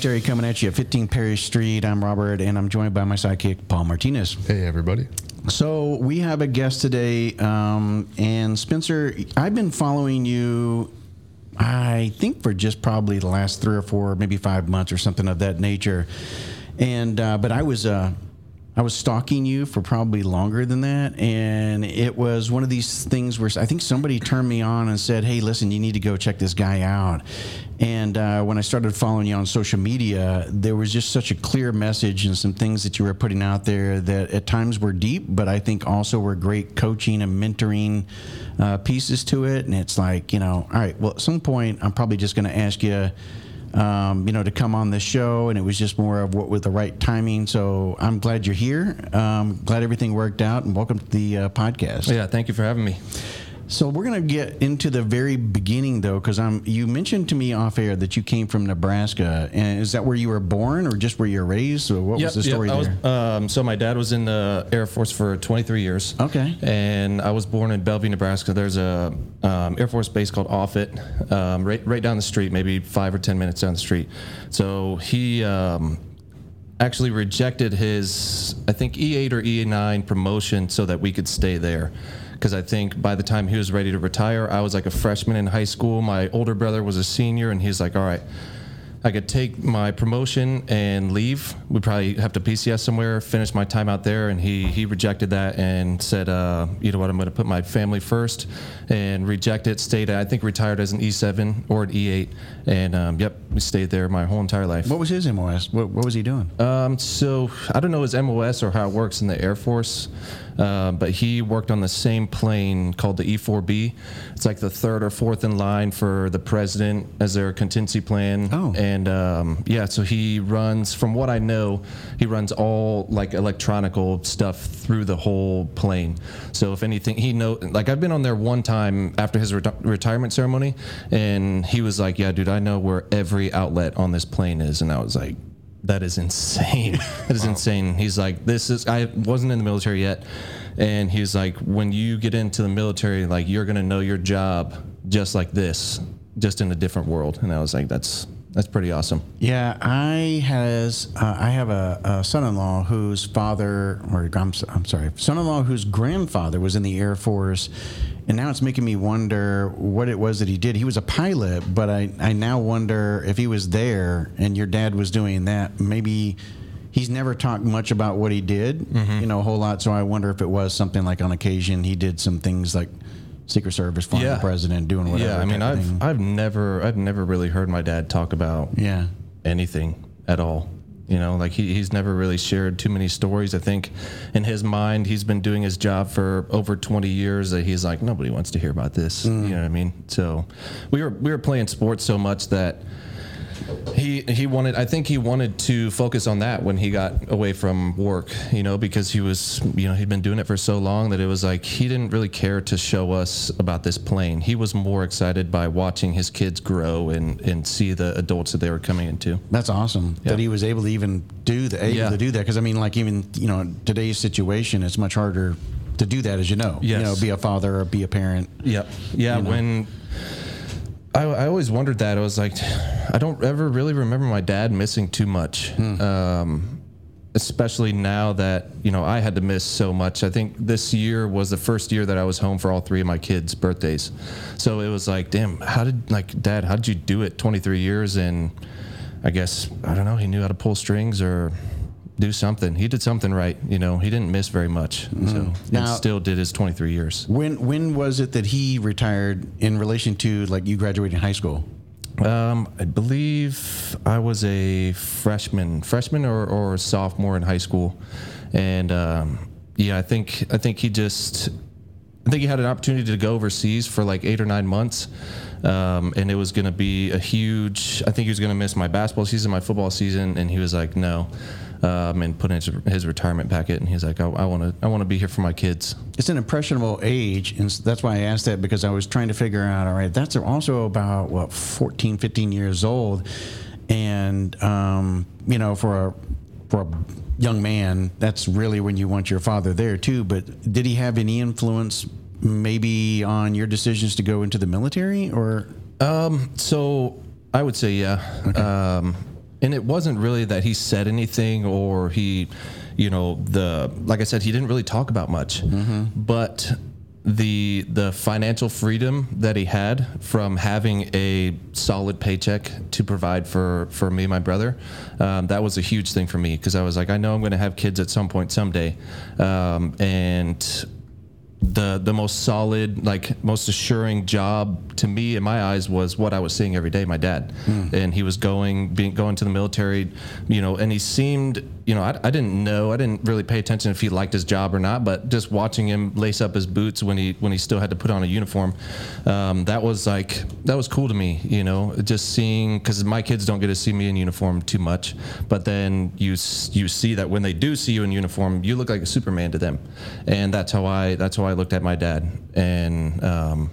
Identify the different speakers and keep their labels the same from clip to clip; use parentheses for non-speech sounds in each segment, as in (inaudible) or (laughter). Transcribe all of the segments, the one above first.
Speaker 1: Military coming at you at 15 Perry Street. I'm Robert, and I'm joined by my sidekick, Paul Martinez.
Speaker 2: Hey, everybody.
Speaker 1: So we have a guest today, um, and Spencer, I've been following you. I think for just probably the last three or four, maybe five months or something of that nature, and uh, but I was uh, I was stalking you for probably longer than that, and it was one of these things where I think somebody turned me on and said, "Hey, listen, you need to go check this guy out." And uh, when I started following you on social media, there was just such a clear message and some things that you were putting out there that at times were deep, but I think also were great coaching and mentoring uh, pieces to it. And it's like, you know, all right, well, at some point, I'm probably just going to ask you. Um, you know, to come on this show, and it was just more of what was the right timing. So I'm glad you're here. Um, glad everything worked out, and welcome to the uh, podcast.
Speaker 3: Yeah, thank you for having me.
Speaker 1: So we're going to get into the very beginning, though, because I'm. You mentioned to me off air that you came from Nebraska, and is that where you were born, or just where you were raised? So what
Speaker 3: Yep,
Speaker 1: was the
Speaker 3: yep,
Speaker 1: story
Speaker 3: was,
Speaker 1: there?
Speaker 3: um, so my dad was in the Air Force for 23 years.
Speaker 1: Okay.
Speaker 3: And I was born in Bellevue, Nebraska. There's a um, Air Force base called Offutt, um, right right down the street, maybe five or 10 minutes down the street. So he. Um, Actually rejected his, I think E8 or E9 promotion so that we could stay there. Because I think by the time he was ready to retire, I was like a freshman in high school. My older brother was a senior, and he's like, "All right, I could take my promotion and leave. We'd probably have to PCS somewhere, finish my time out there. And he he rejected that and said, uh, you know what, I'm going to put my family first and reject it. Stayed, I think, retired as an E7 or an E8. And um, yep, we stayed there my whole entire life.
Speaker 1: what was his MOS? What, what was he doing?
Speaker 3: Um, so I don't know his MOS or how it works in the Air Force, uh, but he worked on the same plane called the E4B. It's like the third or fourth in line for the president as their contingency plan.
Speaker 1: Oh.
Speaker 3: And um, yeah, so he runs, from what I know, he runs all like electronical stuff through the whole plane. So if anything, he know like I've been on there one time after his reti- retirement ceremony, and he was like, "Yeah, dude, I know where every outlet on this plane is," and I was like. That is insane. (laughs) That is insane. He's like, this is. I wasn't in the military yet, and he's like, when you get into the military, like you're gonna know your job just like this, just in a different world. And I was like, that's that's pretty awesome.
Speaker 1: Yeah, I has uh, I have a, a son-in-law whose father, or I'm, I'm sorry, son-in-law whose grandfather was in the Air Force, and now it's making me wonder what it was that he did. He was a pilot, but I I now wonder if he was there and your dad was doing that. Maybe he's never talked much about what he did, mm-hmm. you know, a whole lot. So I wonder if it was something like on occasion he did some things like Secret Service, flying
Speaker 3: Yeah.
Speaker 1: the president, doing whatever.
Speaker 3: yeah, I mean, I've
Speaker 1: thing.
Speaker 3: I've never I've never really heard my dad talk about
Speaker 1: yeah.
Speaker 3: anything at all. You know, like he, he's never really shared too many stories. I think in his mind, he's been doing his job for over 20 years that he's like, nobody wants to hear about this. You mm. know what I mean? So we were, we were playing sports so much that he, he wanted, I think he wanted to focus on that when he got away from work, you know, because he was, you know, he'd been doing it for so long that it was like he didn't really care to show us about this plane. He was more excited by watching his kids grow and, and see the adults that they were coming into.
Speaker 1: That's awesome
Speaker 3: Yeah.
Speaker 1: that he was able to even do the able
Speaker 3: Yeah.
Speaker 1: to do that because I mean like even you know today's situation it's much harder to do that as you know you know be a father or be a parent
Speaker 3: Yep. Yeah.
Speaker 1: You know?
Speaker 3: When I, I always wondered that, I was like, I don't ever really remember my dad missing too much. Um, especially now that you know I had to miss so much. I think this year was the first year that I was home for all three of my kids' birthdays. So it was like, damn, how did like dad? How did you do it? Twenty three years, and I guess I don't know. He knew how to pull strings or do something. He did something right. You know, he didn't miss very much. So
Speaker 1: Now-
Speaker 3: and still did his twenty three years.
Speaker 1: when when was it that he retired in relation to like you graduating high school
Speaker 3: Um, I believe I was a freshman, freshman or, or sophomore in high school, and um, yeah, I think I think he just I think he had an opportunity to go overseas for like eight or nine months, um, and it was going to be a huge. I think he was going to miss my basketball season, my football season, and he was like, no. Um, and put in his, his retirement packet, and he's like, I want to, I want to be here for my kids.
Speaker 1: it's an impressionable age and that's why i asked that because i was trying to figure out all right that's also about what 14 15 years old. And um, you know for a for a young man that's really when you want your father there too. But did he have any influence maybe on your decisions to go into the military or?
Speaker 3: So I would say, yeah. Um, and it wasn't really that he said anything or he, you know, the like I said, he didn't really talk about much, but the the financial freedom that he had from having a solid paycheck to provide for for me and my brother um, that was a huge thing for me because I was like I know I'm going to have kids at some point someday. Um, and the the most solid like most assuring job to me in my eyes was what I was seeing every day my dad. Hmm. And he was going being going to the military you know and he seemed you know I, I didn't know I didn't really pay attention if he liked his job or not but just watching him lace up his boots when he when he still had to put on a uniform um, that was like that was cool to me you know just seeing because my kids don't get to see me in uniform too much but then you you see that when they do see you in uniform you look like a superman to them. And that's how I that's how I looked at my dad. And um,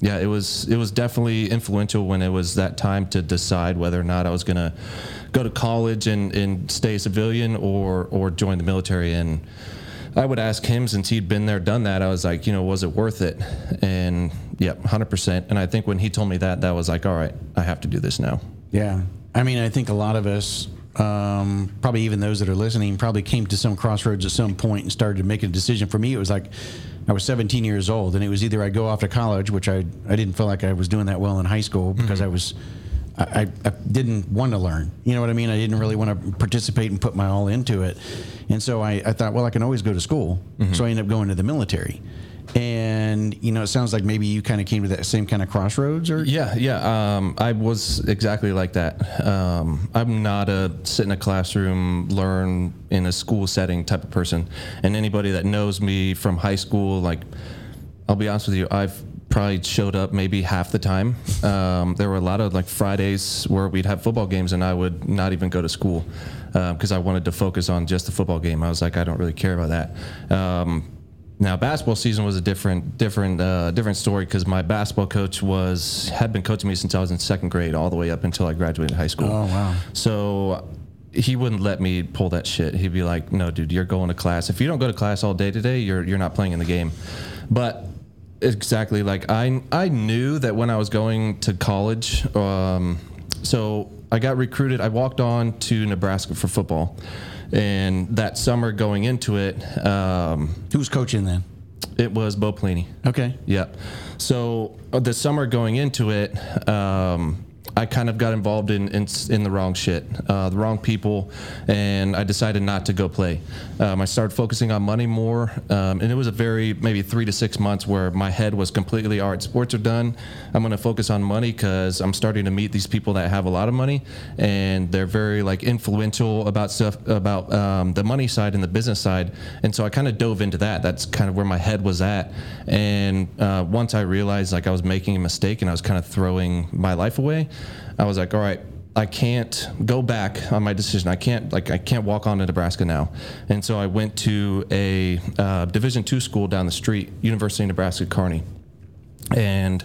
Speaker 3: yeah, it was it was definitely influential when it was that time to decide whether or not I was gonna go to college and, and stay a civilian or or join the military. And I would ask him since he'd been there, done that. I was like, you know, was it worth it? And yep, hundred percent. And I think when he told me that, that was like, all right, I have to do this now.
Speaker 1: Yeah. I mean, I think a lot of us, um, probably even those that are listening, probably came to some crossroads at some point and started to make a decision. For me, it was like I was 17 years old, and it was either I go off to college, which I, I didn't feel like I was doing that well in high school because mm-hmm. I was. I, I didn't want to learn. You know what I mean? I didn't really want to participate and put my all into it. And so I, I thought, well, I can always go to school. Mm-hmm. So I ended up going to the military. And, you know, it sounds like maybe you kind of came to that same kind of crossroads or.
Speaker 3: Yeah, yeah. Um, I was exactly like that. Um, I'm not a sit in a classroom, learn in a school setting type of person. And anybody that knows me from high school, like, I'll be honest with you, I've probably showed up maybe half the time. Um, there were a lot of like Fridays where we'd have football games and I would not even go to school because I wanted to focus on just the football game. I was like, I don't really care about that. Um, now basketball season was a different, different, uh, different story because my basketball coach was had been coaching me since I was in second grade, all the way up until I graduated high school.
Speaker 1: Oh, wow.
Speaker 3: So he wouldn't let me pull that shit. He'd be like, "No, dude, you're going to class. If you don't go to class all day today, you're you're not playing in the game." But exactly like I I knew that when I was going to college, um, so I got recruited. I walked on to Nebraska for football, and that summer going into it, um,
Speaker 1: Who's coaching then?
Speaker 3: it was Bo Pelini.
Speaker 1: Okay.
Speaker 3: Yep. So uh, the summer going into it, um, I kind of got involved in in, in the wrong shit, uh, the wrong people, and I decided not to go play. Um, I started focusing on money more, um, and it was a very maybe three to six months where my head was completely all right. Sports are done. I'm going to focus on money because I'm starting to meet these people that have a lot of money, and they're very like influential about stuff about um, the money side and the business side. And so I kind of dove into that. That's kind of where my head was at. And uh, once I realized like I was making a mistake and I was kind of throwing my life away, I was like, all right. I can't go back on my decision. I can't like I can't walk on to Nebraska now, and so I went to a uh, Division two school down the street, University of Nebraska Kearney, and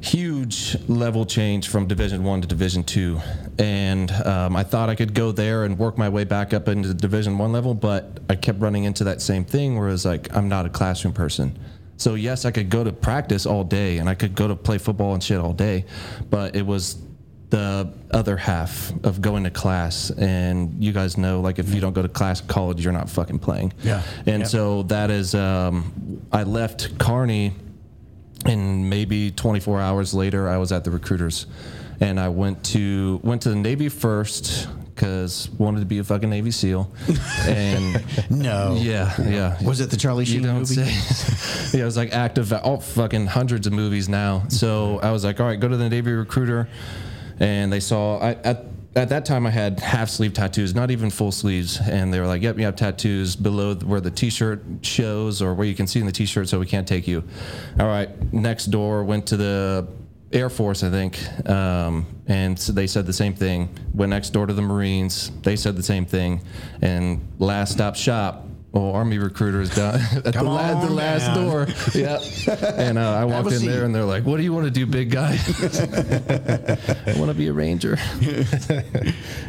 Speaker 3: huge level change from division one to division two and um, i thought i could go there and work my way back up into the division one level but i kept running into that same thing where it's like i'm not a classroom person so yes i could go to practice all day and i could go to play football and shit all day but it was the other half of going to class and you guys know like if you don't go to class at college you're not fucking playing
Speaker 1: Yeah.
Speaker 3: and
Speaker 1: Yeah.
Speaker 3: so that is um, i left Kearney and maybe 24 hours later i was at the recruiters and i went to went to the navy first because wanted to be a fucking navy seal (laughs) and
Speaker 1: No.
Speaker 3: yeah yeah
Speaker 1: Was it the Charlie Sheen movie? (laughs)
Speaker 3: yeah it was like active all fucking hundreds of movies now so i was like all right go to the navy recruiter and they saw I, at at that time I had half sleeve tattoos, not even full sleeves, and they were like, "Yep, you have tattoos below where the t-shirt shows or where you can see in the t-shirt, so we can't take you." All right, next door went to the Air Force, I think, um, and so they said the same thing. Went next door to the Marines, they said the same thing, and last stop shop. Oh, Army recruiters down (laughs) at the, la- the last
Speaker 1: down.
Speaker 3: door. (laughs) Yeah, and uh, I walked in
Speaker 1: seat.
Speaker 3: there, and they're like, "What do you want to do, big guy?" (laughs) I want to be a ranger.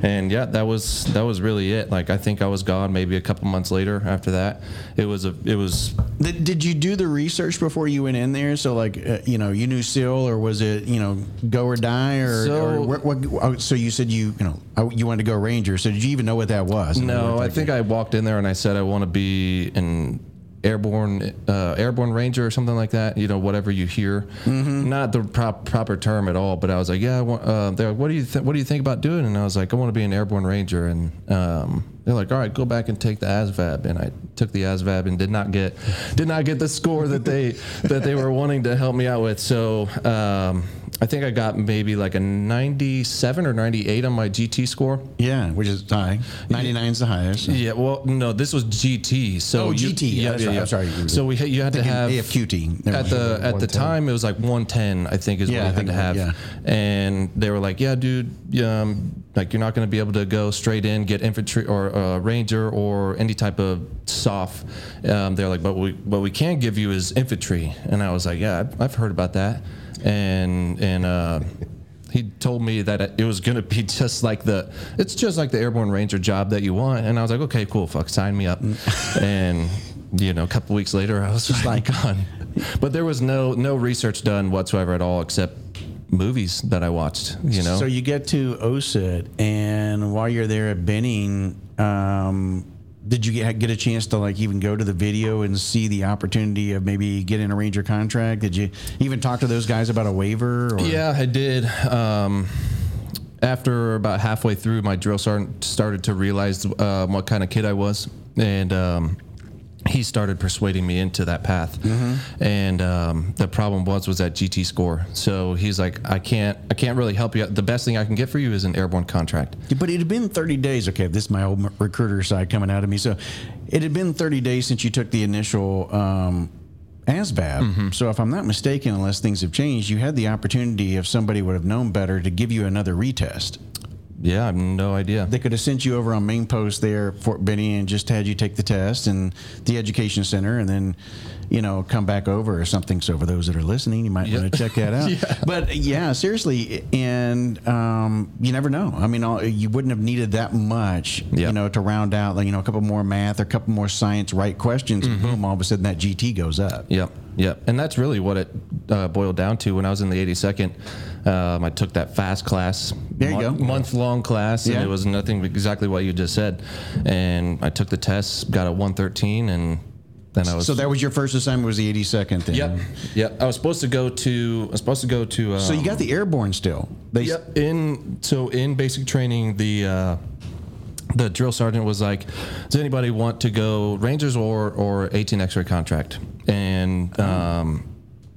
Speaker 3: and yeah, that was that was really it. Like I think I was gone maybe a couple months later after that. It was a it was
Speaker 1: Did, did you do the research before you went in there? So, like, uh, you know, you knew SEAL, or was it, you know, go or die, or,
Speaker 3: So-
Speaker 1: or what, what, oh, So you said you, you know, oh, you wanted to go Ranger. So did you even know what that was?
Speaker 3: No, I think I walked in there and I said I want to be an airborne uh, airborne ranger or something like that. You know, whatever you hear, not the prop, proper term at all. But I was like, yeah. I want, uh, they're like, what do you th- what do you think about doing? And I was like, I want to be an airborne ranger. And um, they're like, all right, go back and take the ASVAB. And I took the ASVAB and did not get did not get the score that they that they were wanting to help me out with. So. Um, I think I got maybe like a 97 or 98 on my GT score.
Speaker 1: Yeah, which is high. 99 is the highest. so.
Speaker 3: Yeah, well, no, this was GT. So
Speaker 1: Oh,
Speaker 3: you-
Speaker 1: GT, yeah, that's right, I'm sorry.
Speaker 3: So we you had to have
Speaker 1: AFQT.
Speaker 3: At the at the time it was like 110. I think is
Speaker 1: Yeah, I
Speaker 3: what you had to have.
Speaker 1: yeah.
Speaker 3: And they were like, "Yeah, dude, um, like you're not going to be able to go straight in, get infantry or uh, ranger or any type of soft." Um, they're like, "But we what we can give you is infantry." And I was like, "Yeah, I've heard about that." And and. Uh, he told me that it was going to be (laughs) just like the it's just like the airborne ranger job that you want. And i was like okay cool fuck sign me up. (laughs) And you know a couple weeks later i was just like gone. But there was no no research done whatsoever at all except movies that i watched you know?
Speaker 1: So you get to OSUT, and while you're there at Benning, um, did you get, get a chance to like even go to the video and see the opportunity of maybe getting a Ranger contract? Did you even talk to those guys about a waiver? Or?
Speaker 3: Yeah, I did. Um, after about halfway through, my drill sergeant started to realize um, what kind of kid I was, and um, he started persuading me into that path. And um, the problem was was that GT score. So he's like, I can't, I can't really help you. The best thing I can get for you is an airborne contract.
Speaker 1: But it had been 30 days. Okay, this is my old recruiter side coming out of me. So it had been 30 days since you took the initial um, ASVAB. So if I'm not mistaken, unless things have changed, you had the opportunity, if somebody would have known better, to give you another retest.
Speaker 3: Yeah, I have no idea.
Speaker 1: They could have sent you over on main post there, Fort Benning, and just had you take the test and the education center, and then, you know, come back over or something. So for those that are listening, you might want to check that out. (laughs) But yeah, seriously, and um, you never know. I mean, all, you wouldn't have needed that much,
Speaker 3: Yeah.
Speaker 1: you know, to round out, like you know, a couple more math or a couple more science right questions.
Speaker 3: Mm-hmm.
Speaker 1: Boom! All of a sudden, that GT goes up.
Speaker 3: Yep, yep. And that's really what it uh, boiled down to. When I was in the 82nd, um, I took that fast class,
Speaker 1: There you go.
Speaker 3: month long class,
Speaker 1: Yeah.
Speaker 3: and it was nothing exactly what you just said. And I took the test, got a 113, and then I was.
Speaker 1: So that was your first assignment. Was the 82nd? Then.
Speaker 3: Yep, yep. I was supposed to go to. I was supposed to go to. Um,
Speaker 1: So you got the airborne still. They,
Speaker 3: Yep. In so in basic training, the uh, the drill sergeant was like, "Does anybody want to go Rangers or or 18 X-ray contract and um,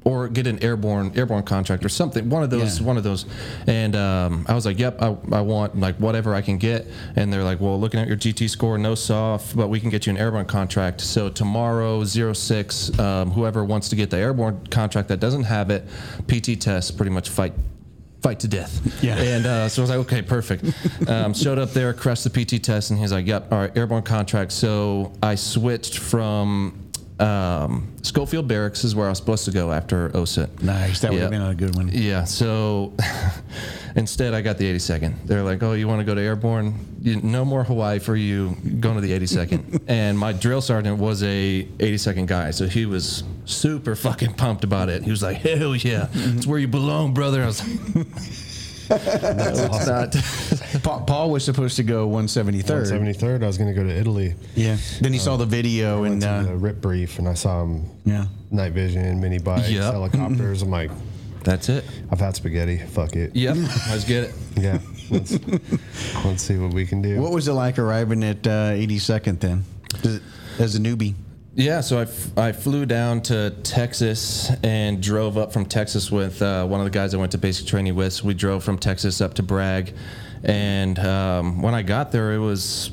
Speaker 3: or get an airborne airborne contract or something? One of those.
Speaker 1: Yeah.
Speaker 3: One of those." And um, I was like, "Yep, I, I want like whatever I can get." And they're like, "Well, looking at your GT score, no soft, but we can get you an airborne contract." So tomorrow, 06, um, whoever wants to get the airborne contract that doesn't have it, PT test, pretty much fight fight to death.
Speaker 1: Yeah.
Speaker 3: And uh, so I was like, okay, perfect. Um, showed up there, crushed the PT test, and he's like, yep, all right, airborne contract. So I switched from um, Schofield Barracks is where I was supposed to go after OSUT.
Speaker 1: nice. That would have been a good one.
Speaker 3: Yeah. So (laughs) instead, I got the 82nd. They're like, "Oh, you want to go to airborne? You, no more Hawaii for you. Going to the 82nd." (laughs) and my drill sergeant was a 82nd guy, so he was super fucking pumped about it. He was like, "Hell yeah, it's where you belong, brother." I was like,
Speaker 2: That's (laughs)
Speaker 3: "No, it's
Speaker 2: awesome.
Speaker 3: not." (laughs)
Speaker 1: Pa- Paul was supposed to go 173rd.
Speaker 2: 173rd, I was going to go to Italy.
Speaker 1: Yeah. Then he saw the video
Speaker 2: Went
Speaker 1: and
Speaker 2: to the
Speaker 1: uh,
Speaker 2: rip brief and I saw him
Speaker 1: yeah.
Speaker 2: night vision, mini bikes,
Speaker 3: Yep.
Speaker 2: helicopters. I'm like,
Speaker 3: That's it.
Speaker 2: I've had spaghetti. Fuck it.
Speaker 3: Yep. (laughs) Let's get it.
Speaker 2: Yeah. Let's, let's see what we can do.
Speaker 1: What was it like arriving at uh, 82nd then, as a newbie?
Speaker 3: Yeah, so I, f- I flew down to Texas and drove up from Texas with uh, one of the guys I went to basic training with. We drove from Texas up to Bragg, and um, when I got there, it was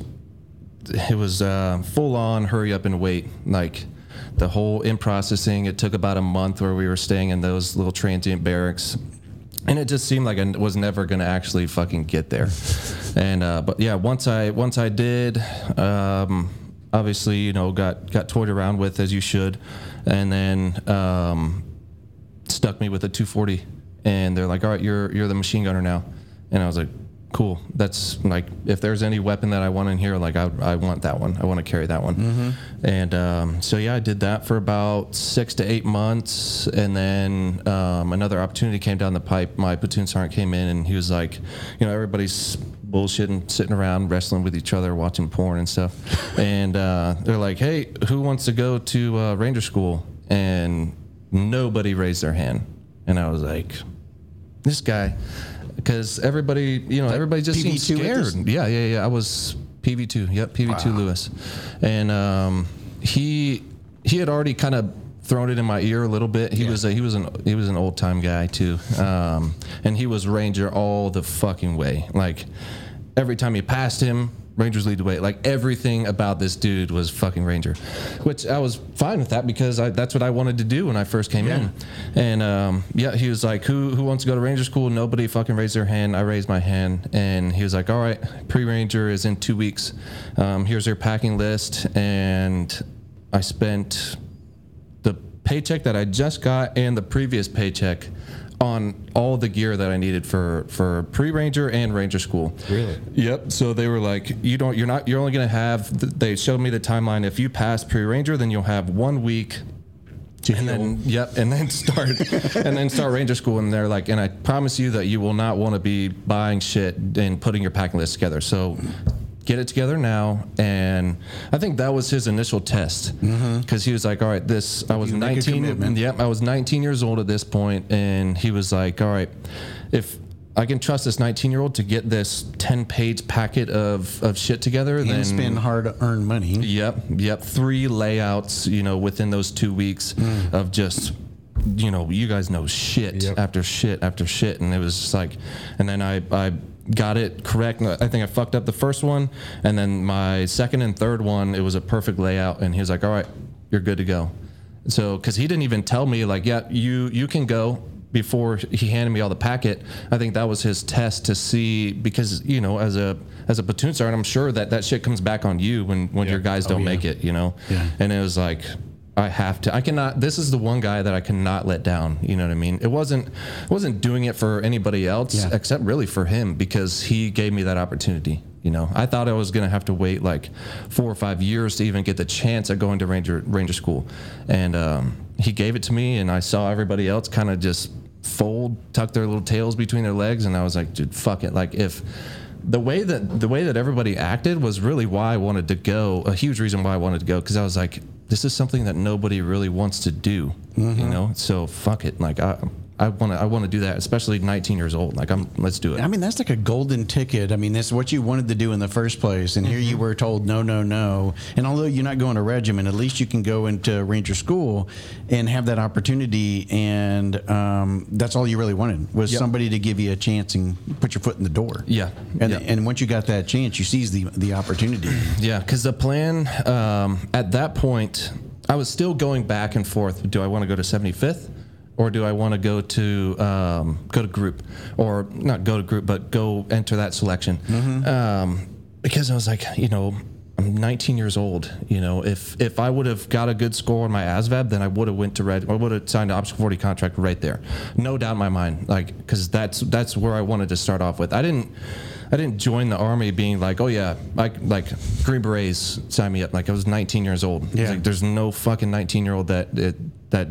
Speaker 3: it was uh, full on hurry up and wait. Like the whole in processing, it took about a month where we were staying in those little transient barracks. And it just seemed like I was never gonna actually fucking get there, and uh, but yeah, once I once I did, um, obviously you know got got toyed around with as you should, and then um, stuck me with a 240, and they're like, all right, you're you're the machine gunner now, and I was like, cool. That's like if there's any weapon that I want in here, like I, I want that one. I want to carry that one. And um, so yeah, I did that for about six to eight months, and then um, another opportunity came down the pipe. My platoon sergeant came in, and he was like, you know, everybody's bullshitting, sitting around wrestling with each other, watching porn and stuff. (laughs) and uh, they're like, hey, who wants to go to uh, Ranger School? And nobody raised their hand, and I was like, this guy. Because everybody you know everybody just seems
Speaker 1: PV2 with
Speaker 3: scared. yeah yeah yeah. I was pv2 yep pv2 lewis. And um, he he had already kind of thrown it in my ear a little bit he was a, he was an he was an old time guy too um, and he was ranger all the fucking way like every time you passed him Rangers lead the way. Like everything about this dude was fucking Ranger, which I was fine with that because I, that's what I wanted to do when I first came in. And um, yeah, he was like, "Who who wants to go to Ranger school?" Nobody fucking raised their hand. I raised my hand, and he was like, "All right, pre Ranger is in two weeks. Um, here's your packing list." And I spent paycheck that I just got and the previous paycheck on all the gear that I needed for for pre ranger and ranger school.
Speaker 2: Really?
Speaker 3: Yep. So they were like, you don't, you're not, you're only gonna have. th- They showed me the timeline. If you pass pre ranger, then you'll have one week. and then yep, and then start (laughs) and then start ranger school. And they're like, and I promise you that you will not want to be buying shit and putting your packing list together. So get it together now. And I think that was his initial test mm-hmm. because he was like, all right, this I was
Speaker 1: You make a
Speaker 3: 19. Yep, I was 19 years old at this point, and he was like, all right, if I can trust this 19 year old to get this 10 page packet of, of shit together, then
Speaker 1: and spend hard to earn money.
Speaker 3: Yep, yep. Three layouts, you know, within those two weeks mm. of just, you know, you guys know shit
Speaker 2: Yep.
Speaker 3: after shit after shit, and it was just like, and then I I got it correct. I think I fucked up the first one, and then my second and third one, it was a perfect layout, and he was like, all right, you're good to go. So, because he didn't even tell me like, yeah, you you can go before he handed me all the packet. I think that was his test to see because you know as a as a platoon sergeant, I'm sure that that shit comes back on you when when your guys oh, don't
Speaker 1: yeah.
Speaker 3: make it. You know,
Speaker 1: Yeah.
Speaker 3: and it was like. I have to. I cannot. This is the one guy that I cannot let down. You know what I mean? It wasn't. I wasn't doing it for anybody else
Speaker 1: Yeah.
Speaker 3: except really for him because he gave me that opportunity. You know, I thought I was gonna have to wait like four or five years to even get the chance at going to ranger ranger school, and um, he gave it to me, and I saw everybody else kind of just fold, tuck their little tails between their legs, and I was like, dude, fuck it. Like if the way that the way that everybody acted was really why I wanted to go. A huge reason why I wanted to go because I was like, this is something that nobody really wants to do. You mm-hmm. know, so fuck it. Like I. I want to. I want to do that, especially 19 years old. Like I'm. Let's do it.
Speaker 1: I mean, that's like a golden ticket. I mean, that's what you wanted to do in the first place. And here you
Speaker 3: Mm-hmm.
Speaker 1: were told, no, no, no. And although you're not going to regiment, at least you can go into Ranger School and have that opportunity. And um, that's all you really wanted was
Speaker 3: Yep.
Speaker 1: somebody to give you a chance and put your foot in the door.
Speaker 3: Yeah.
Speaker 1: And,
Speaker 3: Yeah.
Speaker 1: and once you got that chance, you seize the, the opportunity. (clears throat)
Speaker 3: Yeah, because the plan um, at that point, I was still going back and forth. Do I want to go to 75th, or do I want to go to um, go to group, or not go to group, but go enter that selection? Um, because I was like, you know. I'm 19 years old. You know, if if I would have got a good score on my ASVAB, then I would have went to red. I would have signed an Option 40 contract right there, no doubt in my mind. Like, because that's that's where I wanted to start off with. I didn't I didn't join the army being like, oh yeah, like like Green Berets signed me up. Like I was 19 years old.
Speaker 1: Yeah.
Speaker 3: Like there's no fucking 19 year old that that, that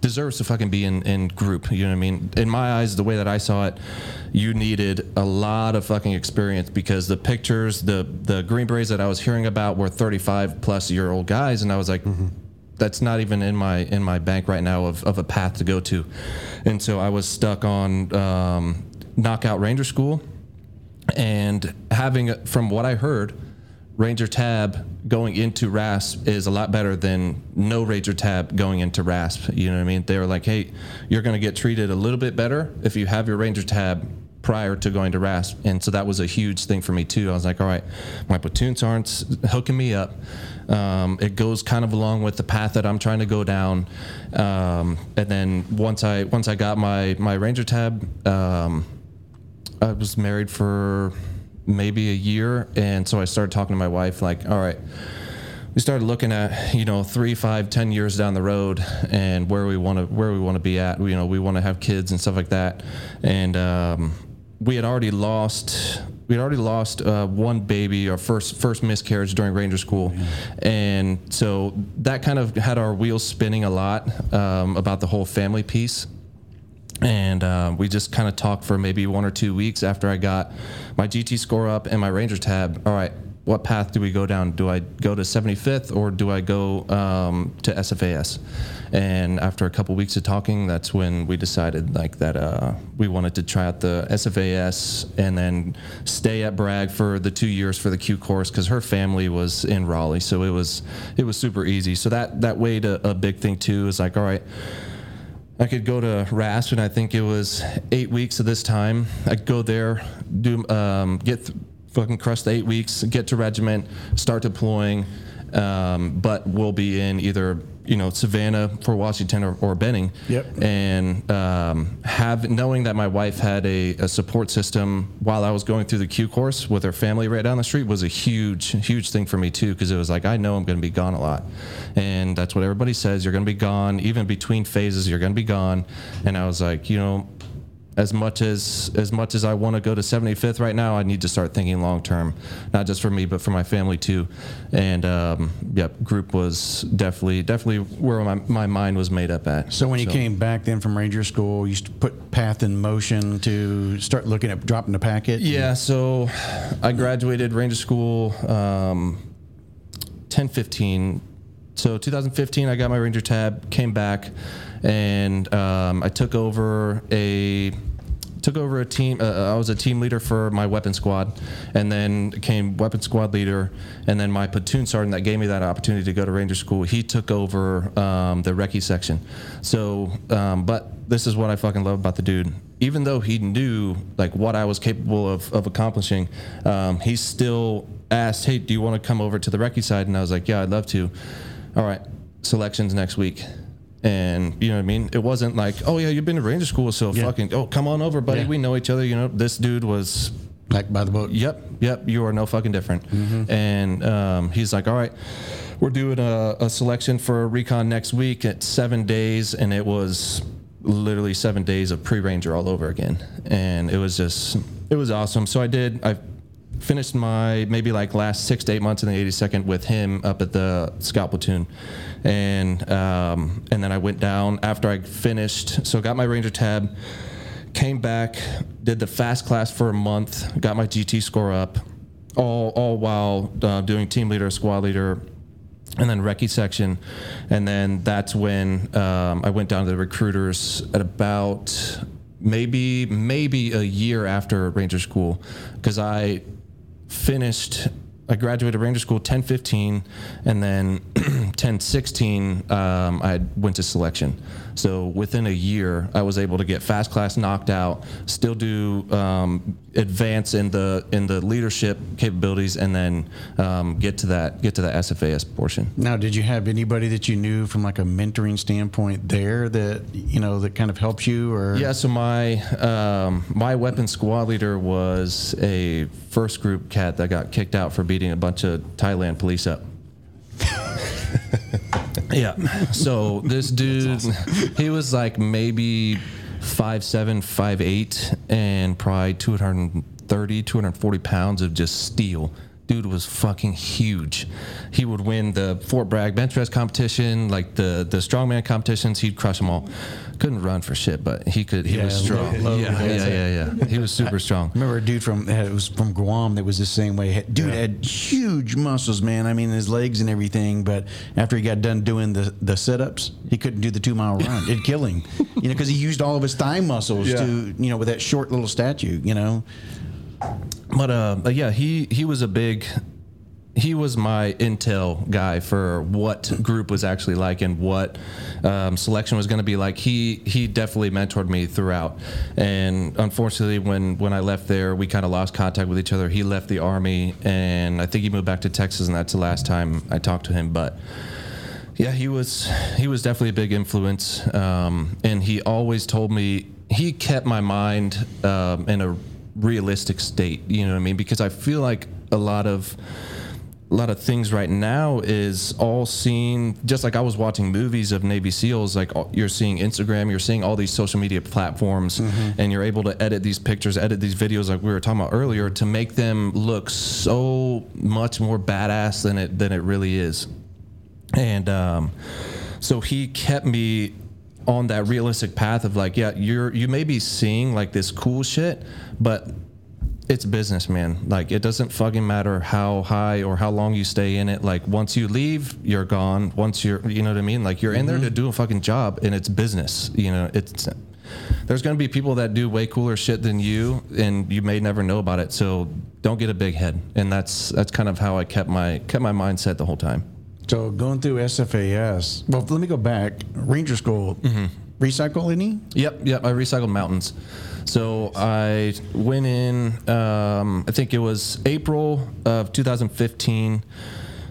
Speaker 3: deserves to fucking be in, in group. You know what I mean? In my eyes, the way that I saw it, you needed a lot of fucking experience because the pictures, the the Green Berets that I was hearing about were 35 plus year old guys, and I was like. That's not even in my in my bank right now of, of a path to go to, and so I was stuck on um, knockout ranger school, and having from what I heard, Ranger Tab going into RASP is a lot better than no Ranger Tab going into RASP. You know what I mean? They were like, hey, you're going to get treated a little bit better if you have your Ranger Tab prior to going to RASP. And so that was a huge thing for me too. I was like, all right, my platoons aren't hooking me up. Um, it goes kind of along with the path that I'm trying to go down. Um, and then once I once I got my my Ranger Tab, um, I was married for maybe a year, and so I started talking to my wife. Like, all right, we started looking at you know three, five, ten years down the road, and where we want to where we want to be at. You know, we want to have kids and stuff like that, and um, we had already lost we had already lost uh, one baby, our first first miscarriage during Ranger School, and so that kind of had our wheels spinning a lot um, about the whole family piece. And uh, we just kind of talked for maybe one or two weeks after I got my GT score up and my Ranger tab. All right, what path do we go down? Do I go to 75th or do I go um, to SFAS? And after a couple weeks of talking, that's when we decided like that uh, we wanted to try out the SFAS and then stay at Bragg for the two years for the Q course because her family was in Raleigh, so it was it was super easy. So that that weighed a, a big thing too. Is like all right. I could go to RASP, and I think it was eight weeks of this time. I could go there, do um, get th- fucking crush the eight weeks, get to regiment, start deploying, um, but we'll be in either you know Savannah for Washington or, or Benning.
Speaker 1: Yep.
Speaker 3: And um, have knowing that my wife had a, a support system while I was going through the Q course with her family right down the street was a huge huge thing for me too because it was like I know I'm going to be gone a lot, and that's what everybody says you're going to be gone even between phases you're going to be gone, and I was like you know as much as as much as I want to go to 75th right now, I need to start thinking long term, not just for me but for my family too. And um, yep, group was definitely definitely where my, my mind was made up at.
Speaker 1: So when you came back then from Ranger School, you used to put path in motion to start looking at dropping the packet.
Speaker 3: yeah, so I graduated Ranger School um, 10 15. So 2015, I got my Ranger tab, came back, and um, I took over a took over a team. Uh, I was a team leader for my weapon squad, and then became weapon squad leader. And then my platoon sergeant that gave me that opportunity to go to Ranger School, he took over um, the recce section. So, um, but this is what I fucking love about the dude. Even though he knew like what I was capable of, of accomplishing, um, he still asked, "Hey, do you want to come over to the recce side?" And I was like, "Yeah, I'd love to." All right, selections next week. And you know what I mean? It wasn't like, oh yeah, you've been to Ranger School, so
Speaker 1: Yeah.
Speaker 3: fucking, oh come on over, buddy.
Speaker 1: Yeah.
Speaker 3: We know each other. You know, this dude was,
Speaker 1: Like by the book.
Speaker 3: yep, yep. You are no fucking different.
Speaker 1: Mm-hmm.
Speaker 3: And um, he's like, all right, we're doing a, a selection for recon next week at seven days, and it was literally seven days of pre-ranger all over again, and it was just, it was awesome. So I did, I finished my maybe like last six to eight months in the 82nd with him up at the scout platoon. And um, and then i went down after i finished so got my ranger tab came back did the fast class for a month got my gt score up all all while uh, doing team leader squad leader and then recce section. And then that's when um, i went down to the recruiters at about maybe maybe a year after ranger school because i finished i graduated ranger school 10 15 and then (clears throat) 10 16 um, i went to selection so within a year i was able to get fast class knocked out still do um, advance in the in the leadership capabilities and then um, get to that get to the sfas portion
Speaker 1: Now, did you have anybody that you knew from like a mentoring standpoint there that you know that kind of helps you or
Speaker 3: Yeah, so my um, my weapon squad leader was a first group cat that got kicked out for beating a bunch of Thailand police up. Yeah. So this (laughs) dude, he was like maybe five seven, five eight, and probably 230, 240 pounds of just steel. Dude was fucking huge. He would win the Fort Bragg bench press competition, like the the strongman competitions. He'd crush them all. Couldn't run for shit, but he could. He was strong.
Speaker 1: low- low
Speaker 3: yeah, yeah, yeah, yeah. He was super strong.
Speaker 1: I (laughs) remember a dude from it was from Guam that was the same way. Had- Dude had huge muscles, man. I mean, his legs and everything. But after he got done doing the the sit ups, he couldn't do the two mile (laughs) run. It'd kill him, you know, because he used all of his thigh muscles
Speaker 3: Yeah.
Speaker 1: to, you know, with that short little statue, you know.
Speaker 3: But uh, but yeah, he he was a big. He was my intel guy for what group was actually like and what um, selection was going to be like. He he definitely mentored me throughout, and unfortunately, when when I left there, we kind of lost contact with each other. He left the army, and I think he moved back to Texas, and that's the last time I talked to him. But yeah, he was he was definitely a big influence, um, and he always told me he kept my mind um, in a realistic state. You know what I mean? Because I feel like a lot of a lot of things right now is all seeing just like I was watching movies of Navy SEALs like you're seeing Instagram you're seeing all these social media platforms and you're able to edit these pictures edit these videos like we were talking about earlier to make them look so much more badass than it than it really is. And um, so he kept me on that realistic path of like yeah you're you may be seeing like this cool shit but it's business, man. Like it doesn't fucking matter how high or how long you stay in it. Like once you leave, you're gone. Once you're, you know what I mean? Like you're in there mm-hmm. to do a fucking job, and it's business. You know, it's there's gonna be people that do way cooler shit than you, and you may never know about it. So don't get a big head. And that's that's kind of how I kept my kept my mindset the whole time.
Speaker 1: So going through SFAS. Well, let me go back. Ranger School. Mm-hmm. Recycle any?
Speaker 3: Yep, yep. I recycled mountains. So I went in. Um, I think it was April of 2015.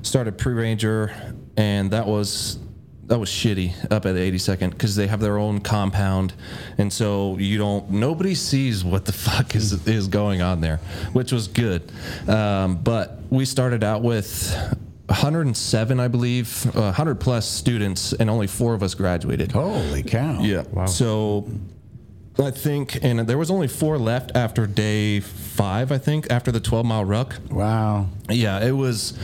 Speaker 3: Started pre ranger, and that was that was shitty up at the 82nd because they have their own compound, and so you don't. Nobody sees what the (laughs) fuck is is going on there, which was good. Um, but we started out with 107, I believe, uh, 100 plus students, and only four of us graduated.
Speaker 1: Holy cow.
Speaker 3: Yeah. Wow. So I think, and there was only four left after day five. I think after the 12 mile ruck.
Speaker 1: Wow.
Speaker 3: Yeah, it was.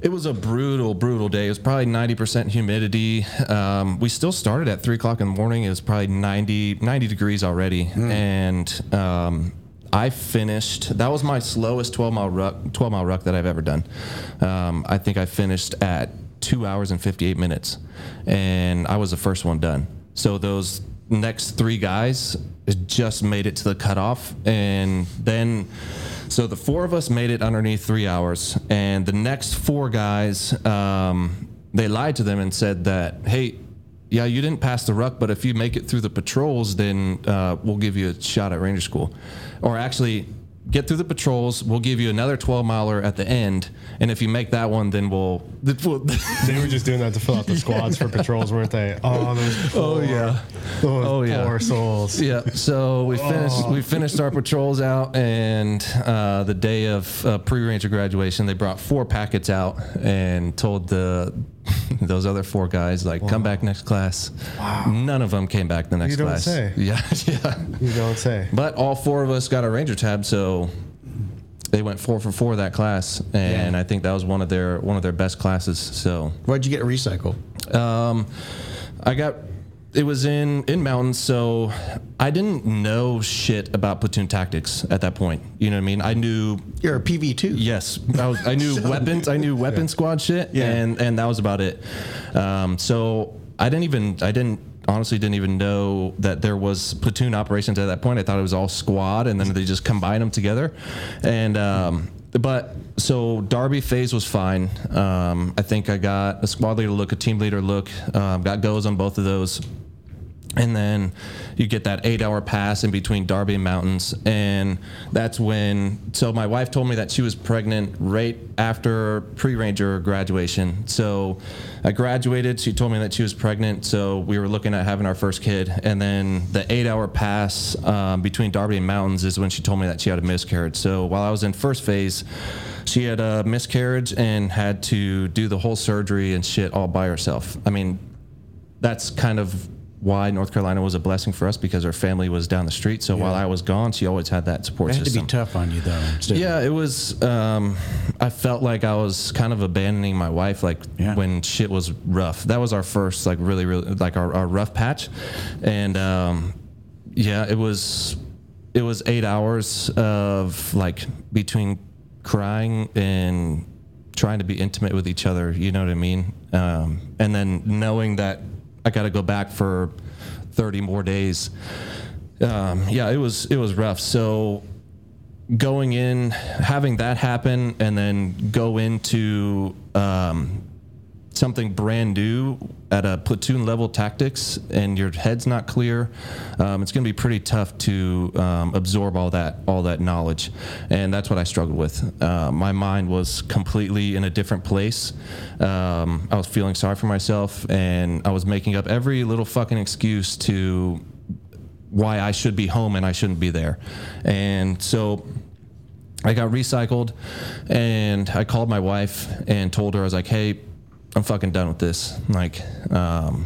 Speaker 3: It was a brutal, brutal day. It was probably 90% humidity. Um, we still started at three o'clock in the morning. It was probably 90, 90 degrees already. And um, I finished, that was my slowest 12 mile ruck, 12 mile ruck that I've ever done. Um, I think I finished at two hours and 58 minutes. And I was the first one done. So those next three guys just made it to the cutoff. And then, so the four of us made it underneath three hours, and the next four guys, um, they lied to them and said that, hey, yeah, you didn't pass the ruck, but if you make it through the patrols, then uh, we'll give you a shot at Ranger School. Or actually, get through the patrols, we'll give you another 12 miler at the end, and if you make that one, then we'll. (laughs) we'll (laughs)
Speaker 2: They were just doing that to fill out the squads for patrols, weren't they? Oh, those poor,
Speaker 3: yeah.
Speaker 2: those
Speaker 3: Oh, yeah.
Speaker 2: poor souls.
Speaker 3: Yeah, so we finished we finished our patrols out, and uh, the day of uh, pre-ranger graduation, they brought four packets out and told the (laughs) those other four guys like, come back next class. None of them came back the next
Speaker 2: You don't
Speaker 3: class.
Speaker 2: say. (laughs)
Speaker 3: Yeah, yeah.
Speaker 2: You don't say.
Speaker 3: But all four of us got a ranger tab, so they went four for four that class, and I think that was one of their one of their best classes. So
Speaker 1: Why'd you get a recycle?
Speaker 3: um, I got it was in in mountains, so I didn't know shit about platoon tactics at that point. You know what I mean? I knew
Speaker 1: You're a PV two.
Speaker 3: yes, I, was, I knew (laughs) weapons. I knew weapon squad shit,
Speaker 1: Yeah.
Speaker 3: and and that was about it. Um, so I didn't even I didn't honestly didn't even know that there was platoon operations at that point. I thought it was all squad, and then they just combine them together. And um, but so Darby phase was fine. Um, I think I got a squad leader look, a team leader look. Um, got goes on both of those. And then you get that eight hour pass in between Darby and Mountains. And that's when, so my wife told me that she was pregnant right after pre Ranger graduation. So I graduated. She told me that she was pregnant. So we were looking at having our first kid. And then the eight hour pass um, between Darby and Mountains is when she told me that she had a miscarriage. So while I was in first phase, she had a miscarriage and had to do the whole surgery and shit all by herself. I mean, that's kind of why North Carolina was a blessing for us because her family was down the street. So while I was gone, she always had that support
Speaker 1: It had to be tough on you though. still.
Speaker 3: Yeah, it was. Um, I felt like I was kind of abandoning my wife, like
Speaker 1: Yeah.
Speaker 3: when shit was rough. That was our first, like really, really, like our, our rough patch, and um, yeah, it was. It was eight hours of like between crying and trying to be intimate with each other. You know what I mean? Um, and then knowing that I got to go back for thirty more days. Um, yeah, it was it was rough. So going in, having that happen, and then go into um, something brand new at a platoon level tactics, and your head's not clear, um, it's going to be pretty tough to um, absorb all that all that knowledge, and that's what I struggled with. Uh, my mind was completely in a different place. Um, I was feeling sorry for myself, and I was making up every little fucking excuse to why I should be home and I shouldn't be there. And so I got recycled, and I called my wife and told her I was like, "Hey, I'm fucking done with this. Like, um,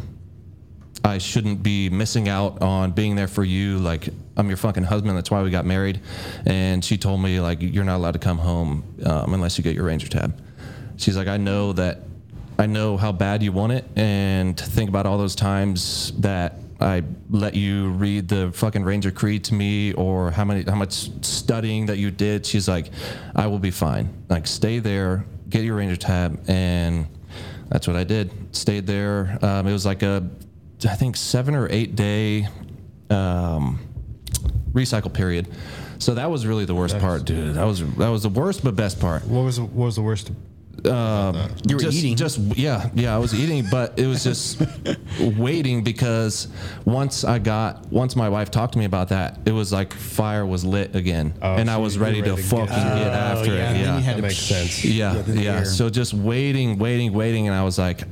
Speaker 3: I shouldn't be missing out on being there for you. Like, I'm your fucking husband. That's why we got married." And she told me like, "You're not allowed to come home um, unless you get your Ranger tab." She's like, "I know that." I know how bad you want it, and think about all those times that I let you read the fucking Ranger Creed to me, or how many how much studying that you did. She's like, I will be fine. Like, stay there, get your Ranger tab, and that's what I did. Stayed there. Um, it was like a, I think seven or eight day um, recycle period. So that was really the worst part, dude. That was that was the worst but best part.
Speaker 2: What was what was the worst?
Speaker 1: You were
Speaker 3: just,
Speaker 1: eating.
Speaker 3: Just yeah, yeah. I was eating, but it was just (laughs) waiting because once I got once my wife talked to me about that, it was like fire was lit again,
Speaker 2: Oh,
Speaker 3: and I was ready,
Speaker 2: ready
Speaker 3: to
Speaker 2: to
Speaker 3: fucking
Speaker 2: get-
Speaker 3: get,
Speaker 1: Oh,
Speaker 3: after
Speaker 1: yeah,
Speaker 3: it.
Speaker 1: then
Speaker 3: Yeah,
Speaker 1: you had
Speaker 2: That
Speaker 1: to
Speaker 2: makes
Speaker 1: psh-
Speaker 2: sense.
Speaker 3: yeah,
Speaker 1: Yeah,
Speaker 3: yeah. So just waiting, waiting, waiting, and I was like,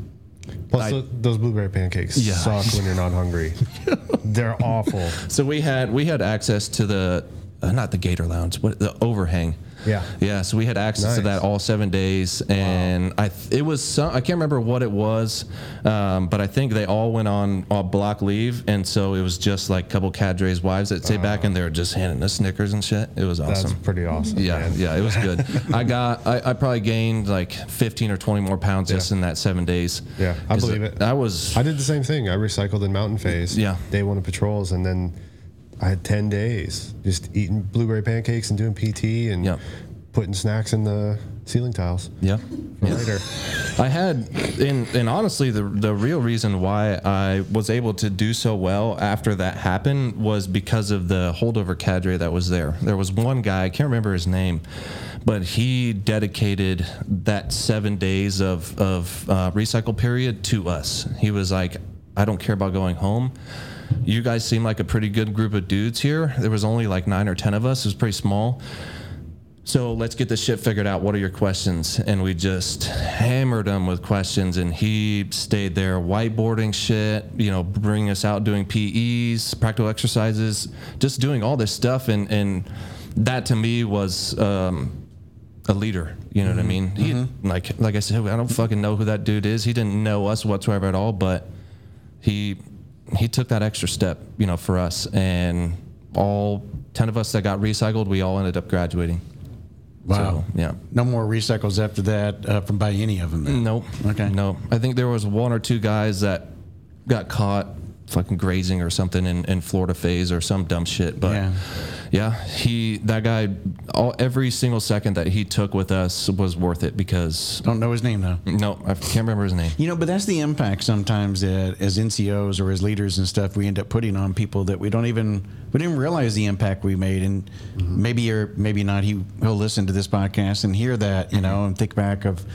Speaker 2: Plus,
Speaker 3: I-
Speaker 2: tho- those blueberry pancakes
Speaker 3: Yeah.
Speaker 2: suck when you're not hungry. (laughs) They're awful.
Speaker 3: so we had we had access to the uh, not the Gator Lounge, what the overhang.
Speaker 2: Yeah.
Speaker 3: Yeah, so we had access to that all seven days, and I th- it was some I can't remember what it was, um, but I think they all went on, on block leave, and so it was just like a couple cadres wives that stayed back, and they were just handing us Snickers and shit. It was awesome.
Speaker 2: That's pretty awesome.
Speaker 3: yeah,
Speaker 2: man.
Speaker 3: yeah, it was good. (laughs) I got I, I probably gained like 15 or 20 more pounds just in that seven days.
Speaker 2: Yeah, I believe it.
Speaker 3: I was
Speaker 2: I did the same thing. I recycled in Mountain Phase.
Speaker 3: Yeah.
Speaker 2: Day one of patrols, and then I had ten days just eating blueberry pancakes and doing PT and
Speaker 3: Yeah.
Speaker 2: putting snacks in the ceiling tiles
Speaker 3: yeah. yeah.
Speaker 2: later.
Speaker 3: I had, and, and honestly, the the real reason why I was able to do so well after that happened was because of the holdover cadre that was there. There was one guy, I can't remember his name, but he dedicated that seven days of of uh, recycle period to us. He was like, I don't care about going home. You guys seem like a pretty good group of dudes here. There was only like nine or ten of us. It was pretty small. So let's get this shit figured out. What are your questions? And we just hammered him with questions, and he stayed there whiteboarding shit, you know, bringing us out doing PEs, practical exercises, just doing all this stuff. And, and that to me was um, a leader. You know what I mean? He, like, like I said, I don't fucking know who that dude is. He didn't know us whatsoever at all, but he he took that extra step, you know, for us. And all ten of us that got recycled, we all ended up graduating.
Speaker 1: Wow.
Speaker 3: So, yeah.
Speaker 1: No more recycles after that uh, from by any of them. then?
Speaker 3: Nope.
Speaker 1: Okay.
Speaker 3: No. I think there was one or two guys that got caught fucking grazing or something in, in Florida phase or some dumb shit. But
Speaker 1: Yeah.
Speaker 3: yeah, he that guy all every single second that he took with us was worth it because
Speaker 1: Don't know his name though.
Speaker 3: no, I can't remember his name.
Speaker 1: You know, but that's the impact sometimes that as NCOs or as leaders and stuff we end up putting on people that we don't even we didn't realize the impact we made. And mm-hmm. maybe or maybe not, he he'll listen to this podcast and hear that, you mm-hmm. know, and think back of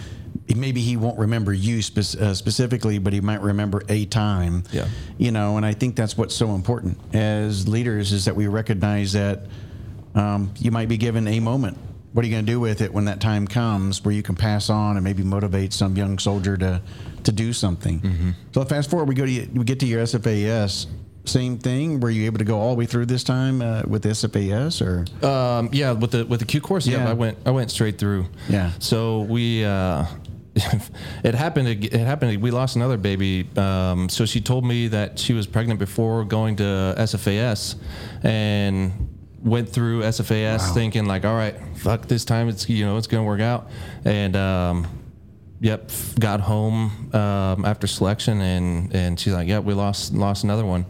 Speaker 1: maybe he won't remember you spe- uh, specifically, but he might remember a time.
Speaker 3: Yeah.
Speaker 1: You know, and I think that's what's so important as leaders is that we recognize that um, you might be given a moment. What are you going to do with it when that time comes where you can pass on and maybe motivate some young soldier to to do something? So fast forward, we go to we get to your SFAS. Same thing. Were you able to go all the way through this time uh, with the SFAS or?
Speaker 3: Um, yeah, with the with the Q course, yeah,
Speaker 1: Yeah.
Speaker 3: I went I went straight through.
Speaker 1: Yeah.
Speaker 3: So we uh, (laughs) it happened. It happened. We lost another baby. Um, so she told me that she was pregnant before going to SFAS, and went through SFAS
Speaker 1: Wow.
Speaker 3: thinking like, all right, fuck this time. It's you know it's gonna work out, and. Um, Yep, got home um, after selection, and and she's like, "Yep, we lost lost another one,"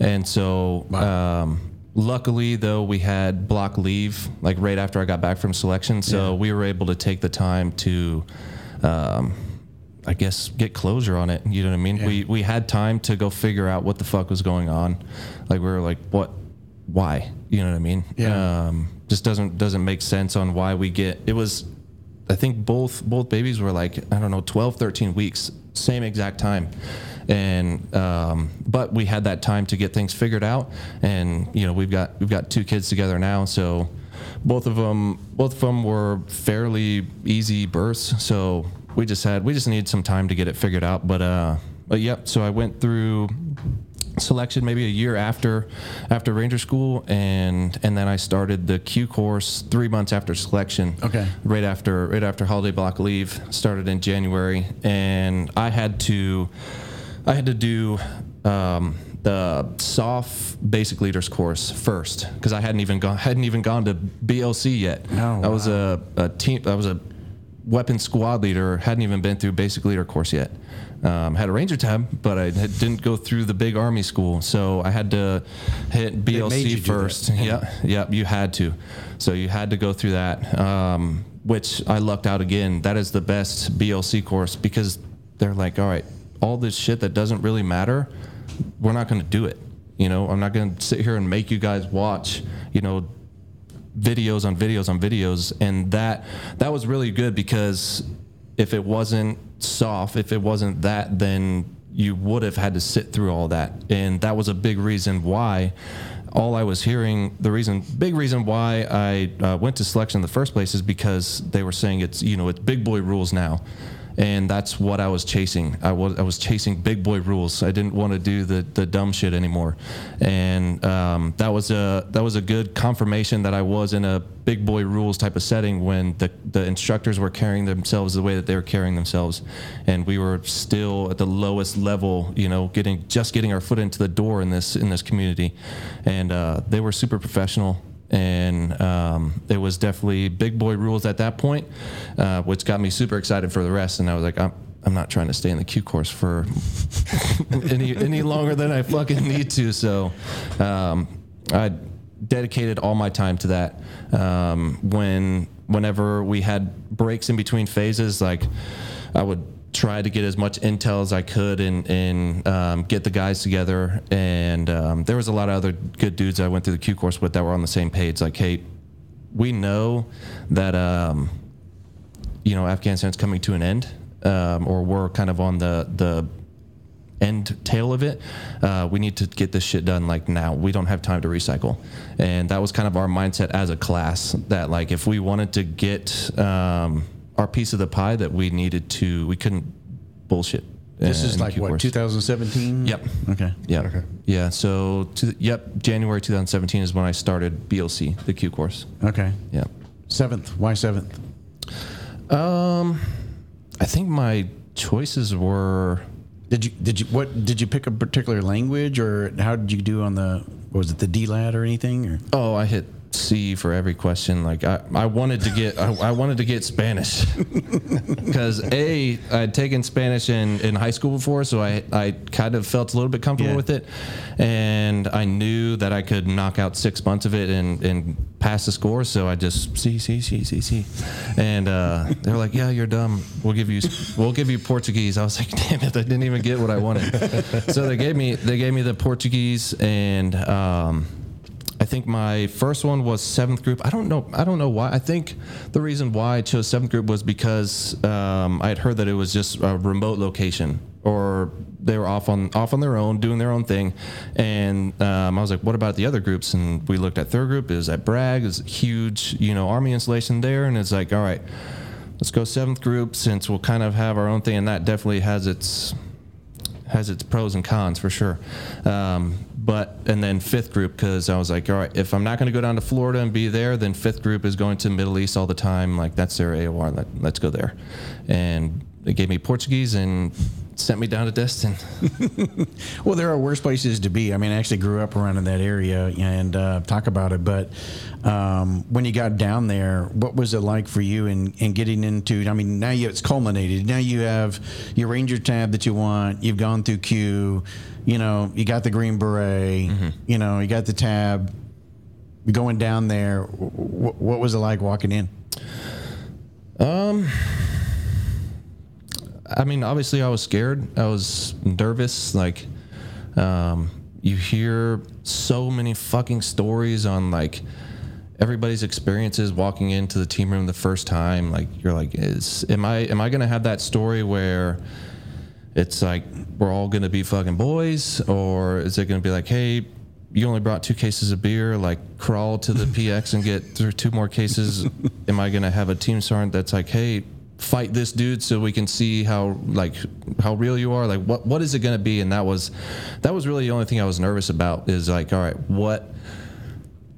Speaker 3: and so
Speaker 1: Wow.
Speaker 3: um, luckily though we had block leave like right after I got back from selection, so
Speaker 1: Yeah.
Speaker 3: we were able to take the time to, um, I guess, get closure on it. You know what I mean?
Speaker 1: Yeah.
Speaker 3: We we had time to go figure out what the fuck was going on. Like we were like, what, why? You know what I mean?
Speaker 1: Yeah.
Speaker 3: Um, just doesn't doesn't make sense on why we get it was I think both both babies were like I don't know 12 13 weeks same exact time and um, but we had that time to get things figured out and you know we've got we've got two kids together now so both of them both of them were fairly easy births so we just had we just needed some time to get it figured out but uh but yep so I went through selection maybe a year after after Ranger School, and and then I started the Q course three months after selection.
Speaker 1: Okay.
Speaker 3: Right after right after holiday block leave started in January, and I had to I had to do. Um, the soft basic leaders course first because I hadn't even gone hadn't even gone to BLC yet.
Speaker 1: Oh,
Speaker 3: I was a, a team. I was a weapon squad leader. Hadn't even been through basic leader course yet. Um, had a ranger tab, but I had, didn't go through the big army school, so I had to hit BLC first. (laughs) Yeah, yeah, you had to. So you had to go through that, um, which I lucked out again. That is the best BLC course because they're like, all right, all this shit that doesn't really matter, we're not going to do it. You know, I'm not going to sit here and make you guys watch, you know, videos on videos on videos. And that that was really good because if it wasn't soft if it wasn't that then you would have had to sit through all that. And that was a big reason why all I was hearing the reason big reason why I uh, went to selection in the first place is because they were saying it's you know it's big boy rules now and that's what I was chasing. I was I was chasing big boy rules. I didn't want to do the, the dumb shit anymore, and um, that was a that was a good confirmation that I was in a big boy rules type of setting when the the instructors were carrying themselves the way that they were carrying themselves, and we were still at the lowest level. You know, getting just getting our foot into the door in this in this community, and uh, they were super professional um, it was definitely big boy rules at that point, uh, which got me super excited for the rest. And I was like, I'm, I'm not trying to stay in the Q course for (laughs) any any longer than I fucking need to. So um, I dedicated all my time to that. Um, when whenever we had breaks in between phases, like I would try to get as much intel as I could and, and um, get the guys together. And um, there was a lot of other good dudes I went through the Q course with that were on the same page. Like, hey, we know that um, you know Afghanistan's coming to an end, um, or we're kind of on the the end tail of it. Uh, we need to get this shit done like now. We don't have time to recycle, and that was kind of our mindset as a class. That like if we wanted to get um, our piece of the pie, that we needed to, we couldn't bullshit.
Speaker 1: This is like what 2017.
Speaker 3: Yep.
Speaker 1: Okay.
Speaker 3: Yeah.
Speaker 2: Okay.
Speaker 3: Yeah. So, to, yep, January 2017 is when I started BLC, the Q course.
Speaker 1: Okay.
Speaker 3: Yeah.
Speaker 1: Seventh. Why seventh?
Speaker 3: Um, I think my choices were
Speaker 1: Did you did you what did you pick a particular language or how did you do on the what was it the DLAB or anything or
Speaker 3: oh, I hit C for every question. Like I, I wanted to get I, I wanted to get Spanish (laughs) because a I'd taken Spanish in, in high school before, so I I kind of felt a little bit comfortable
Speaker 1: Yeah.
Speaker 3: with it, and I knew that I could knock out six months of it and and pass the score. So I just C C C C C, and uh, they were like, yeah, you're dumb. We'll give you we'll give you Portuguese. I was like, (laughs) damn it, I didn't even get what I wanted. so they gave me they gave me the Portuguese and. Um, I think my first one was seventh group. I don't know. I don't know why. I think the reason why I chose seventh group was because um, I had heard that it was just a remote location, or they were off on off on their own, doing their own thing. And um, I was like, "What about the other groups?" And we looked at third group. Is at Bragg. Is huge, you know, army installation there, and it's like, all right, let's go seventh group since we'll kind of have our own thing, and that definitely has its has its pros and cons for sure. Um, but and then fifth group because I was like, all right, if I'm not going to go down to Florida and be there, then fifth group is going to Middle East all the time. Like that's their AOR. Let, let's go there. And they gave me Portuguese and sent me down to Destin. (laughs)
Speaker 1: Well, there are worse places to be. I mean, I actually grew up around in that area and uh, talk about it. But um, when you got down there, what was it like for you in, in getting into? I mean, now you, it's culminated. Now you have your Ranger tab that you want. You've gone through Q. You know, you got the Green Beret. You know, you got the tab. Going down there, wh- what was it like walking in?
Speaker 3: I mean, obviously, I was scared. I was nervous. Like, um, you hear so many fucking stories on like everybody's experiences walking into the team room the first time. Like, you're like, is am I am I gonna have that story where it's like we're all gonna be fucking boys, or is it gonna be like, hey? You only brought two cases of beer. Like, crawl to the PX and get through two more cases. (laughs) Am I gonna have a team sergeant that's like, "Hey, fight this dude so we can see how like how real you are like what what is it going to be and that was that was really the only thing i was nervous about is like all right what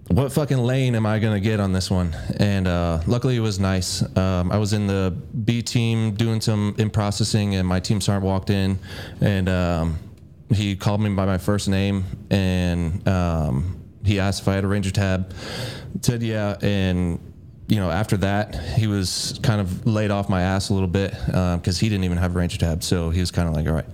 Speaker 3: what fucking lane am I gonna get on this one? And uh, luckily it was nice. Um, I was in the B team doing some in processing, and my team sergeant walked in, and um, he called me by my first name, and um, he asked if I had a ranger tab. Said yeah, and you know, after that, he was kind of laid off my ass a little bit because he didn't even have a ranger tab. So he was kind of like, all right.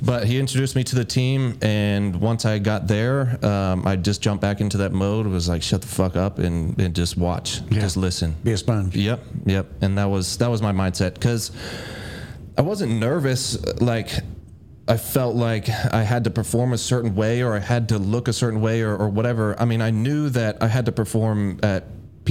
Speaker 3: But he introduced me to the team, and once I got there, um, I just jumped back into that mode. It was like, shut the fuck up and, and just watch,
Speaker 1: Yeah.
Speaker 3: just listen.
Speaker 1: Be a sponge.
Speaker 3: Yep, yep. And that was that was my mindset because I wasn't nervous. Like I felt like I had to perform a certain way, or I had to look a certain way, or, or whatever. I mean, I knew that I had to perform at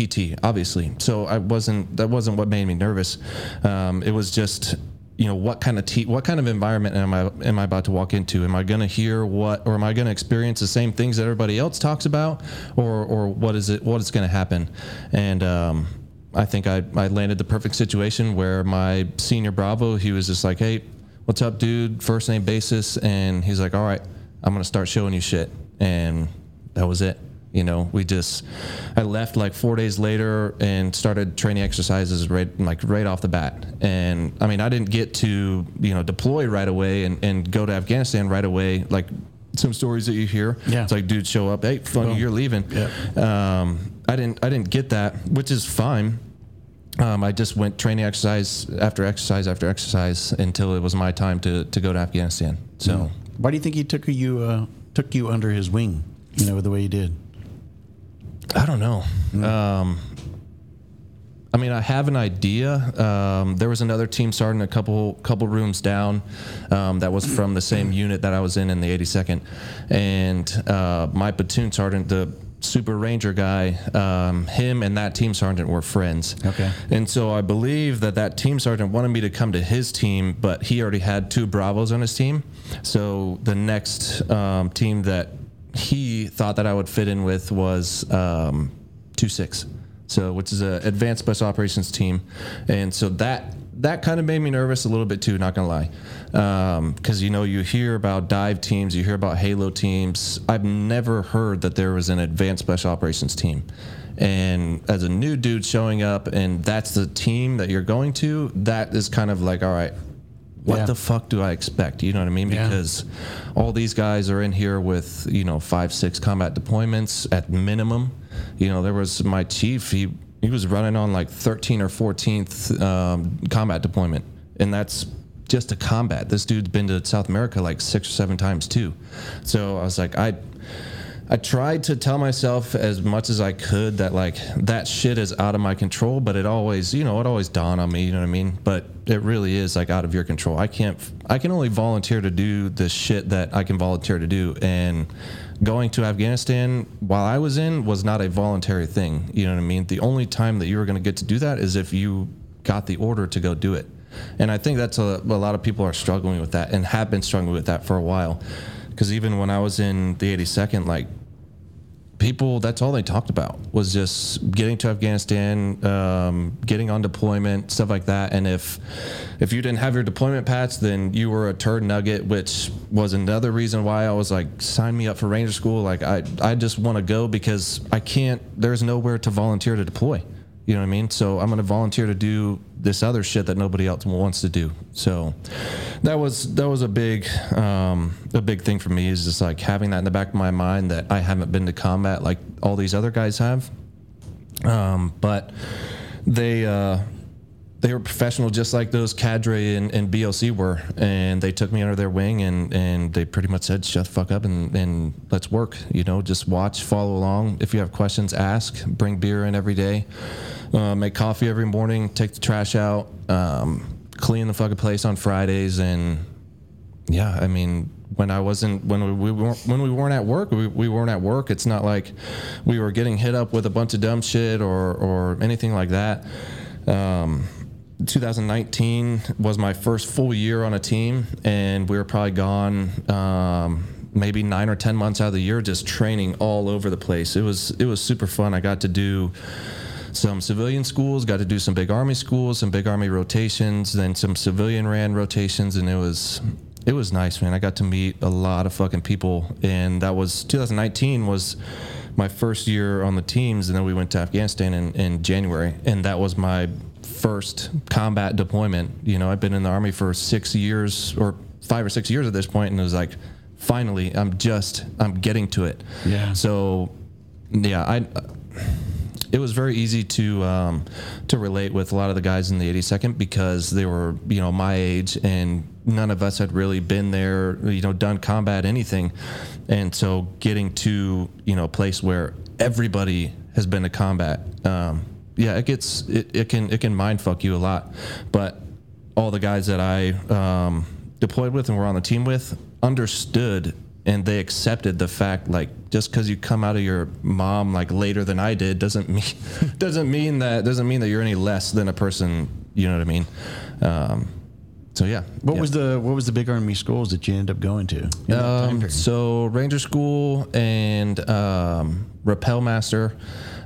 Speaker 3: PT, obviously. So I wasn't. That wasn't what made me nervous. Um, it was just. You know what kind of te- what kind of environment am I am I about to walk into? Am I going to hear what, or am I going to experience the same things that everybody else talks about, or or what is it? What is going to happen? And um, I think I, I landed the perfect situation where my senior Bravo, he was just like, hey, what's up, dude? First name basis. And he's like, all right, I'm going to start showing you shit. And that was it. You know, we just, I left like four days later and started training exercises right, like right off the bat. And I mean, I didn't get to, you know, deploy right away and, and go to Afghanistan right away. Like some stories that you hear.
Speaker 1: Yeah.
Speaker 3: It's like, dude, show up. Hey, funny, you're leaving.
Speaker 1: Yeah.
Speaker 3: Um, I didn't, I didn't get that, which is fine. Um, I just went training exercise after exercise after exercise until it was my time to, to go to Afghanistan. So
Speaker 1: Why do you think he took you uh, took you under his wing? You know, the way he did.
Speaker 3: I don't know. Um, I mean, I have an idea. Um, there was another team sergeant a couple couple rooms down um, that was from the same unit that I was in in the 82nd, and uh, my platoon sergeant, the Super Ranger guy, um, him and that team sergeant were friends.
Speaker 1: Okay.
Speaker 3: And so I believe that that team sergeant wanted me to come to his team, but he already had two Bravos on his team. So the next um, team that he thought that I would fit in with was um, two six, so which is a advanced special operations team, and so that that kind of made me nervous a little bit too. Not gonna lie, because you know you hear about dive teams, you hear about Halo teams. I've never heard that there was an advanced special operations team. And as a new dude showing up, and that's the team that you're going to, that is kind of like, all right, what
Speaker 1: Yeah.
Speaker 3: the fuck do I expect? You know what I mean?
Speaker 1: Yeah.
Speaker 3: Because all these guys are in here with you know five, six combat deployments at minimum. You know, there was my chief. He he was running on like 13 or 14th um, combat deployment, and that's just a combat. This dude's been to South America like six or seven times too. So I was like, I. I tried to tell myself as much as I could that like that shit is out of my control, but it always, you know, it always dawned on me, you know what I mean? But it really is like out of your control. I can't I can only volunteer to do the shit that I can volunteer to do and going to Afghanistan while I was in was not a voluntary thing, you know what I mean? The only time that you were going to get to do that is if you got the order to go do it. And I think that's a, a lot of people are struggling with that and have been struggling with that for a while. Because even when I was in the 82nd, like people, that's all they talked about was just getting to Afghanistan, um, getting on deployment, stuff like that. And if if you didn't have your deployment patch, then you were a turd nugget, which was another reason why I was like, sign me up for Ranger School. Like I I just want to go because I can't. There's nowhere to volunteer to deploy. You know what I mean? So I'm going to volunteer to do this other shit that nobody else wants to do. So that was that was a big um, a big thing for me is just like having that in the back of my mind that I haven't been to combat like all these other guys have. Um, but they uh, they were professional just like those cadre and, and BLC were, and they took me under their wing and, and they pretty much said, "Shut the fuck up and, and let's work." You know, just watch, follow along. If you have questions, ask. Bring beer in every day. Uh, make coffee every morning. Take the trash out. Um, clean the fucking place on Fridays and yeah, I mean, when I wasn't when we, we weren't when we weren't at work, we, we weren't at work. It's not like we were getting hit up with a bunch of dumb shit or or anything like that. Um, 2019 was my first full year on a team, and we were probably gone. Um, maybe nine or ten months out of the year just training all over the place it was it was super fun i got to do some civilian schools, got to do some big army schools, some big army rotations, then some civilian ran rotations, and it was it was nice, man. I got to meet a lot of fucking people, and that was 2019 was my first year on the teams, and then we went to Afghanistan in, in January, and that was my first combat deployment. You know, I've been in the army for six years or five or six years at this point, and it was like, finally, I'm just I'm getting to it.
Speaker 1: Yeah.
Speaker 3: So, yeah, I. It was very easy to um, to relate with a lot of the guys in the 82nd because they were you know my age and none of us had really been there you know done combat anything, and so getting to you know a place where everybody has been to combat, um, yeah, it gets it, it can it can mind fuck you a lot, but all the guys that I um, deployed with and were on the team with understood and they accepted the fact like just because you come out of your mom like later than I did doesn't mean (laughs) doesn't mean that doesn't mean that you're any less than a person. You know what I mean? Um, so yeah.
Speaker 1: What
Speaker 3: yeah.
Speaker 1: was the what was the big army schools that you ended up going to? in that time
Speaker 3: Um, so Ranger School and um, Rappel Master,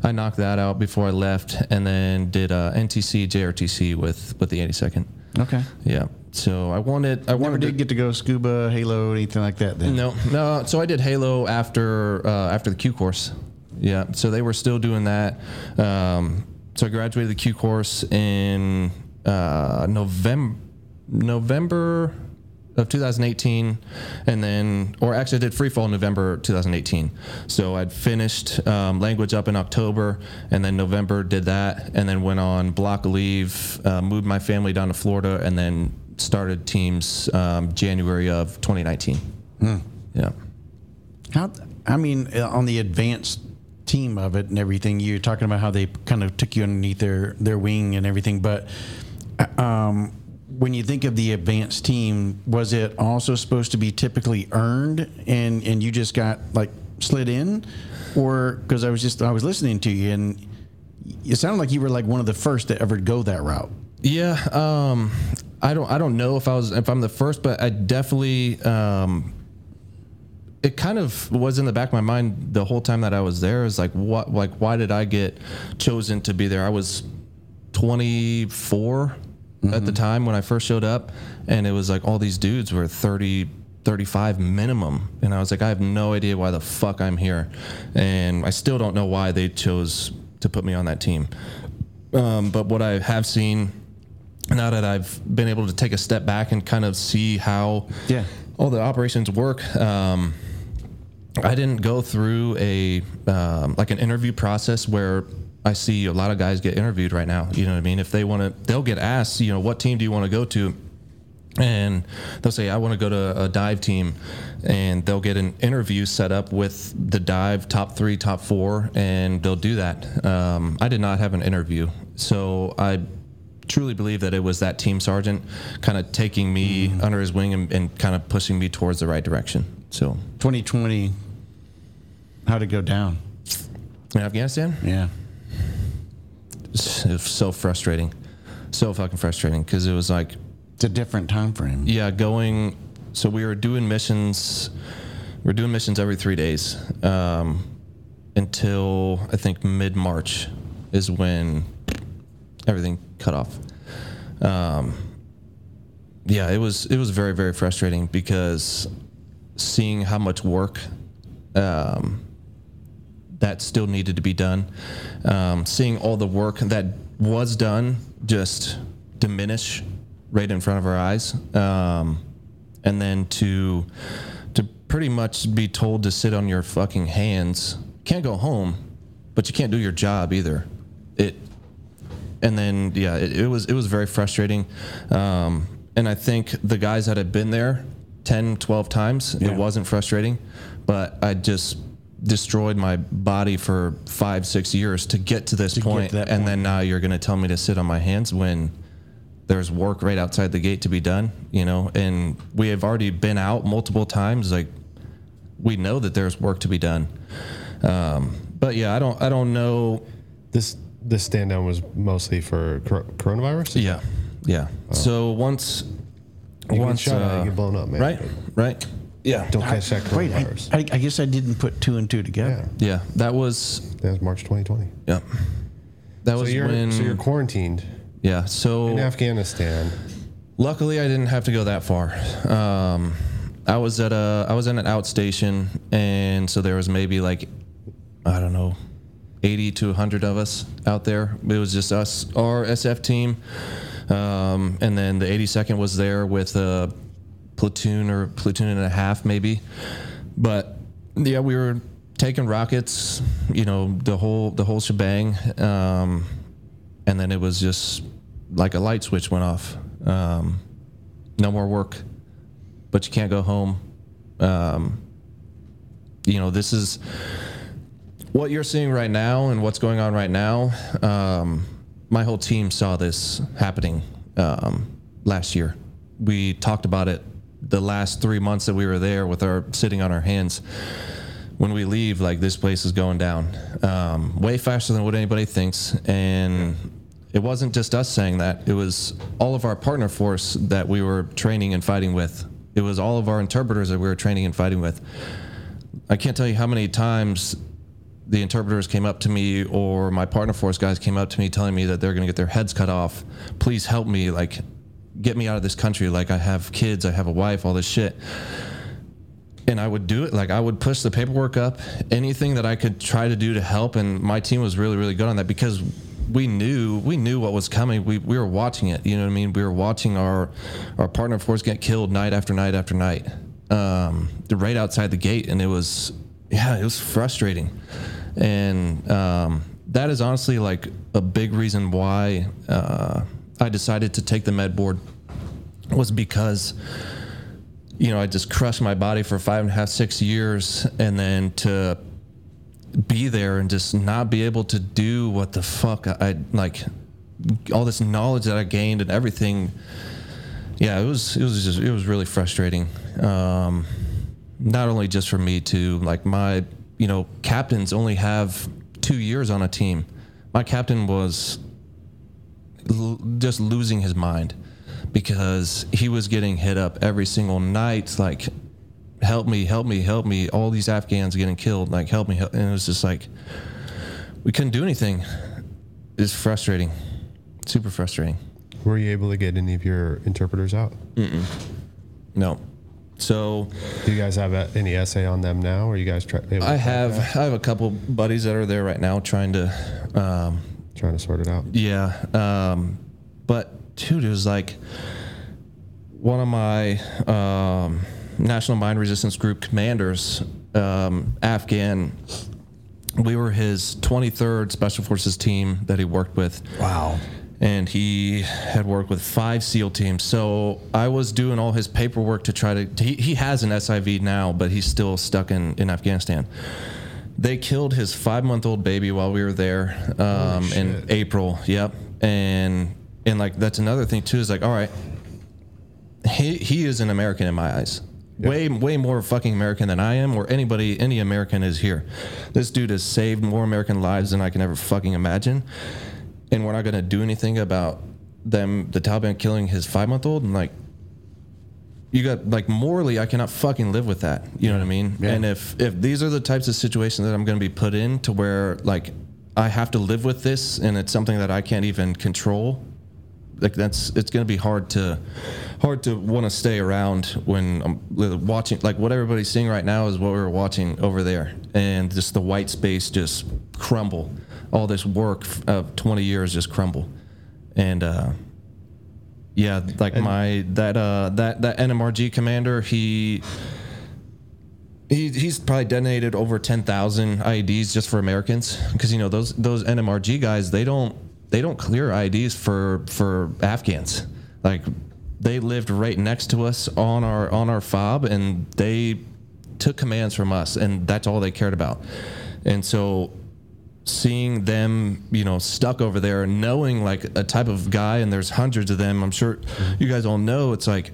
Speaker 3: I knocked that out before I left, and then did uh, NTC JRTC with with the 82nd.
Speaker 1: okay.
Speaker 3: Yeah. So I wanted I
Speaker 1: Never
Speaker 3: wanted to
Speaker 1: did get to go scuba, Halo, anything like that. Then
Speaker 3: no, no. So I did Halo after uh, after the Q course. Yeah. So they were still doing that. Um, so I graduated the Q course in uh, November November of 2018, and then or actually I did free fall in November 2018. So I'd finished um, language up in October, and then November did that, and then went on block leave, uh, moved my family down to Florida, and then started teams um, January of 2019. Yeah.
Speaker 1: How? I mean, uh, on the advanced team of it and everything, you're talking about how they kind of took you underneath their their wing and everything. But uh, um, when you think of the advanced team, was it also supposed to be typically earned, and and you just got like slid in, or because I was just I was listening to you and it sounded like you were like one of the first to ever go that route.
Speaker 3: Yeah, um, I don't. I don't know if I was if I'm the first, but I definitely. Um, it kind of was in the back of my mind the whole time that I was there. Is like what, like why did I get chosen to be there? I was 24 at the time when I first showed up, and it was like all these dudes were 30. 35 minimum and i was like i have no idea why the fuck i'm here and i still don't know why they chose to put me on that team um, but what i have seen now that I've been able to take a step back and kind of see how
Speaker 1: Yeah.
Speaker 3: all the operations work, um, I didn't go through a um, like an interview process where I see a lot of guys get interviewed right now. You know what I mean? If they want to, they'll get asked, you know, what team do you want to go to? And they'll say, I want to go to a dive team. And they'll get an interview set up with the dive top three, top four, and they'll do that. Um, I did not have an interview. So I truly believe that it was that team sergeant kind of taking me under his wing and, and kind of pushing me towards the right direction. So
Speaker 1: 2020, how'd it go down?
Speaker 3: in Afghanistan,
Speaker 1: Yeah.
Speaker 3: it was so frustrating. So fucking frustrating because it was like,
Speaker 1: It's a different time frame.
Speaker 3: yeah, going. So we were doing missions. we're doing missions every three days um, until I think mid March is when everything cut off. Um, yeah, it was it was very very frustrating because seeing how much work um, that still needed to be done, um, seeing all the work that was done just diminish right in front of our eyes, um, and then to to pretty much be told to sit on your fucking hands, can't go home, but you can't do your job either. It and then yeah, it, it was it was very frustrating. Um, and I think the guys that had been there 10, 12 times,
Speaker 1: Yeah.
Speaker 3: it wasn't frustrating, but I just destroyed my body for five, six years to get to this
Speaker 1: get
Speaker 3: point,
Speaker 1: to that
Speaker 3: and
Speaker 1: point.
Speaker 3: then now you're going to tell me to sit on my hands when there's work right outside the gate to be done, you know, and we have already been out multiple times. Like we know that there's work to be done. Um, but yeah, I don't, I don't know.
Speaker 2: This this stand down was mostly for cor- coronavirus.
Speaker 3: Yeah. Yeah. So once,
Speaker 2: You get
Speaker 3: once,
Speaker 2: shot at,
Speaker 3: uh,
Speaker 2: you get blown up, man.
Speaker 3: right, right. Yeah.
Speaker 2: Don't catch that
Speaker 1: Wait, I,
Speaker 2: coronavirus.
Speaker 1: I, I guess I didn't put two and two together.
Speaker 2: yeah,
Speaker 3: Yeah. That was,
Speaker 2: that was March 2020.
Speaker 3: yeah. that
Speaker 2: So
Speaker 3: was
Speaker 2: you're
Speaker 3: when.
Speaker 2: so you're quarantined
Speaker 3: yeah. So
Speaker 2: in Afghanistan.
Speaker 3: Luckily, I didn't have to go that far. Um, I was at a I was in an outstation, and so there was maybe like I don't know, eighty to hundred of us out there. It was just us, our SF team, um, and then the 82nd was there with a platoon or platoon and a half maybe. But yeah, we were taking rockets, you know, the whole the whole shebang, um, and then it was just like a light switch went off. Um, no more work, but you can't go home. Um, you know, this is what you're seeing right now and what's going on right now. Um, my whole team saw this happening um, last year. We talked about it the last three months that we were there with our sitting on our hands. When we leave, like this place is going down um, way faster than what anybody thinks, and it wasn't just us saying that. It was all of our partner force that we were training and fighting with. It was all of our interpreters that we were training and fighting with. I can't tell you how many times the interpreters came up to me or my partner force guys came up to me telling me that they're going to get their heads cut off. Please help me, like, get me out of this country. Like, I have kids, I have a wife, all this shit. And I would do it. Like, I would push the paperwork up, anything that I could try to do to help. And my team was really, really good on that because we knew we knew what was coming. We, we were watching it. You know what I mean? We were watching our our partner force get killed night after night after night, um, right outside the gate, and it was yeah, it was frustrating. And um, that is honestly like a big reason why uh, I decided to take the med board was because you know I just crushed my body for five and a half six years, and then to be there and just not be able to do what the fuck I, I like all this knowledge that I gained and everything. Yeah, it was it was just it was really frustrating. Um, not only just for me to like my you know captains only have two years on a team. My captain was l- just losing his mind because he was getting hit up every single night like help me help me help me all these afghans getting killed like help me help. and it was just like we couldn't do anything it's frustrating super frustrating
Speaker 2: Were you able to get any of your interpreters out?
Speaker 3: no so
Speaker 2: Do you guys have a, any essay on them now? Or you guys try? to
Speaker 3: i have
Speaker 2: that?
Speaker 3: i have a couple buddies that are there right now trying to um,
Speaker 2: trying to sort it out.
Speaker 3: Yeah. Um, but dude, it was like one of my um, National Mine Resistance Group commanders, um, Afghan. We were his 23rd Special Forces team that he worked with.
Speaker 1: Wow.
Speaker 3: And he had worked with five SEAL teams. So I was doing all his paperwork to try to. He, he has an SIV now, but he's still stuck in, in Afghanistan. They killed his five month old baby while we were there um, in. April. Yep. And and like that's another thing too is like all right, he he is an American in my eyes. Way way more fucking American than I am or anybody any American is here. This dude has saved more American lives than I can ever fucking imagine. And we're not gonna do anything about them the Taliban killing his five month old and like you got like morally i cannot fucking live with that. You know what i mean?
Speaker 1: Yeah.
Speaker 3: and if if these are the types of situations that i'm going to be put in to where like i have to live with this and it's something that i can't even control like that's it's going to be hard to hard to want to stay around when i'm watching like what everybody's seeing right now is what we were watching over there. And just the white space just crumble all this work of 20 years just crumble. And uh yeah, like my that uh that that NMRG commander, he he he's probably detonated over ten thousand IEDs just for Americans. Because you know those those NMRG guys they don't they don't clear IEDs for for Afghans. Like they lived right next to us on our on our fob and they took commands from us and that's all they cared about. And so seeing them, you know, stuck over there, knowing like a type of guy, and there's hundreds of them. I'm sure you guys all know. It's like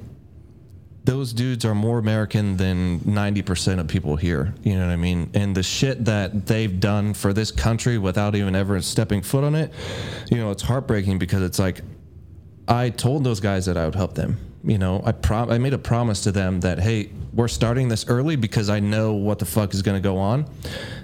Speaker 3: those dudes are more American than 90% of people here. You know what I mean? And the shit that they've done for this country without even ever stepping foot on it, you know, it's heartbreaking because it's like I told those guys that I would help them. You know, I prom- I made a promise to them that hey, we're starting this early because I know what the fuck is going to go on,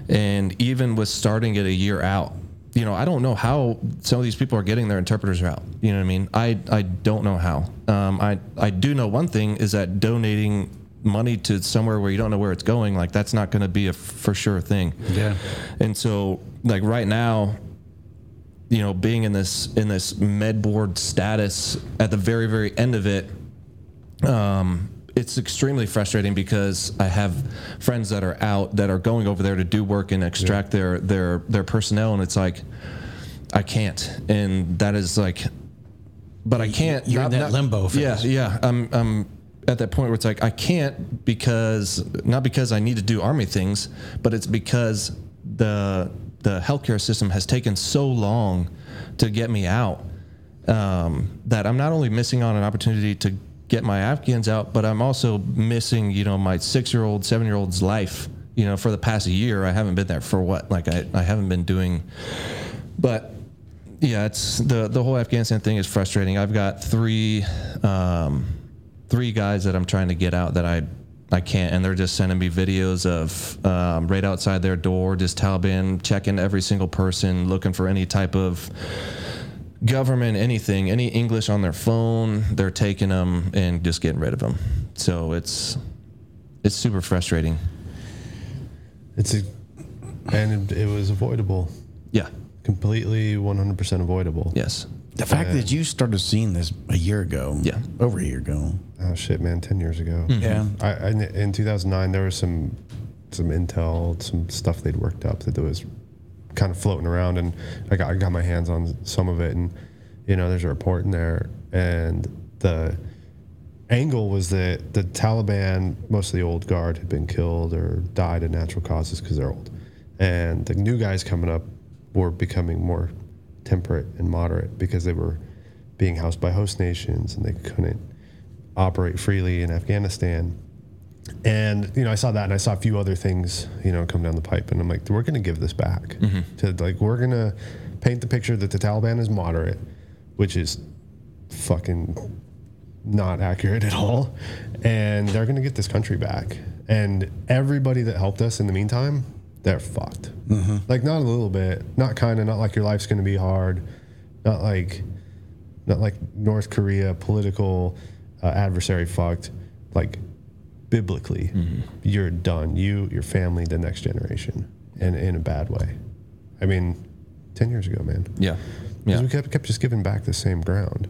Speaker 3: and even with starting it a year out, you know, I don't know how some of these people are getting their interpreters out. You know what I mean? I, I don't know how. Um, I, I do know one thing is that donating money to somewhere where you don't know where it's going, like that's not going to be a for sure thing.
Speaker 1: Yeah.
Speaker 3: And so, like right now, you know, being in this in this med board status at the very very end of it, um, it's extremely frustrating because I have friends that are out that are going over there to do work and extract their their their personnel, and it's like I can't, and that is like, but I can't.
Speaker 1: You're in that limbo
Speaker 3: Yeah,
Speaker 1: phase.
Speaker 3: yeah. I'm I'm at that point where it's like I can't because not because I need to do army things, but it's because the the healthcare system has taken so long to get me out um, that I'm not only missing on an opportunity to get my Afghans out, but I'm also missing, you know, my six year old, seven year old's life. You know, for the past year, I haven't been there for what? Like, I, I haven't been doing, but yeah, it's the, the whole Afghanistan thing is frustrating. I've got three, um, three guys that I'm trying to get out that I, I can't, and they're just sending me videos of um, right outside their door, just Taliban checking every single person, looking for any type of government anything any english on their phone they're taking them and just getting rid of them so it's it's super frustrating
Speaker 2: It's a, and it, it was avoidable,
Speaker 3: yeah
Speaker 2: completely 100% avoidable.
Speaker 3: yes
Speaker 1: The fact that you started seeing this a year ago.
Speaker 3: Yeah.
Speaker 1: Over a year ago.
Speaker 2: Oh shit, man! Ten years ago. Mm-hmm.
Speaker 1: Yeah.
Speaker 2: I, I in 2009 there was some some intel, some stuff they'd worked up that there was kind of floating around, and I got I got my hands on some of it, and you know there's a report in there, and the angle was that the Taliban, most of the old guard, had been killed or died of natural causes because they're old, and the new guys coming up were becoming more temperate and moderate because they were being housed by host nations and they couldn't operate freely in Afghanistan. And you know, I saw that, and I saw a few other things, you know, come down the pipe, and I'm like, we're going to give this back. To like, we're going to paint the picture that the Taliban is moderate, which is fucking not accurate at all, and they're going to get this country back. And everybody that helped us in the meantime, they're fucked. Like not a little bit, not kind of, not like your life's going to be hard, not like not like North Korea political uh, adversary fucked, like biblically, you're done. You, your family, the next generation, and in a bad way. I mean, ten years ago, man,
Speaker 3: yeah
Speaker 2: because
Speaker 3: yeah
Speaker 2: we kept kept just giving back the same ground.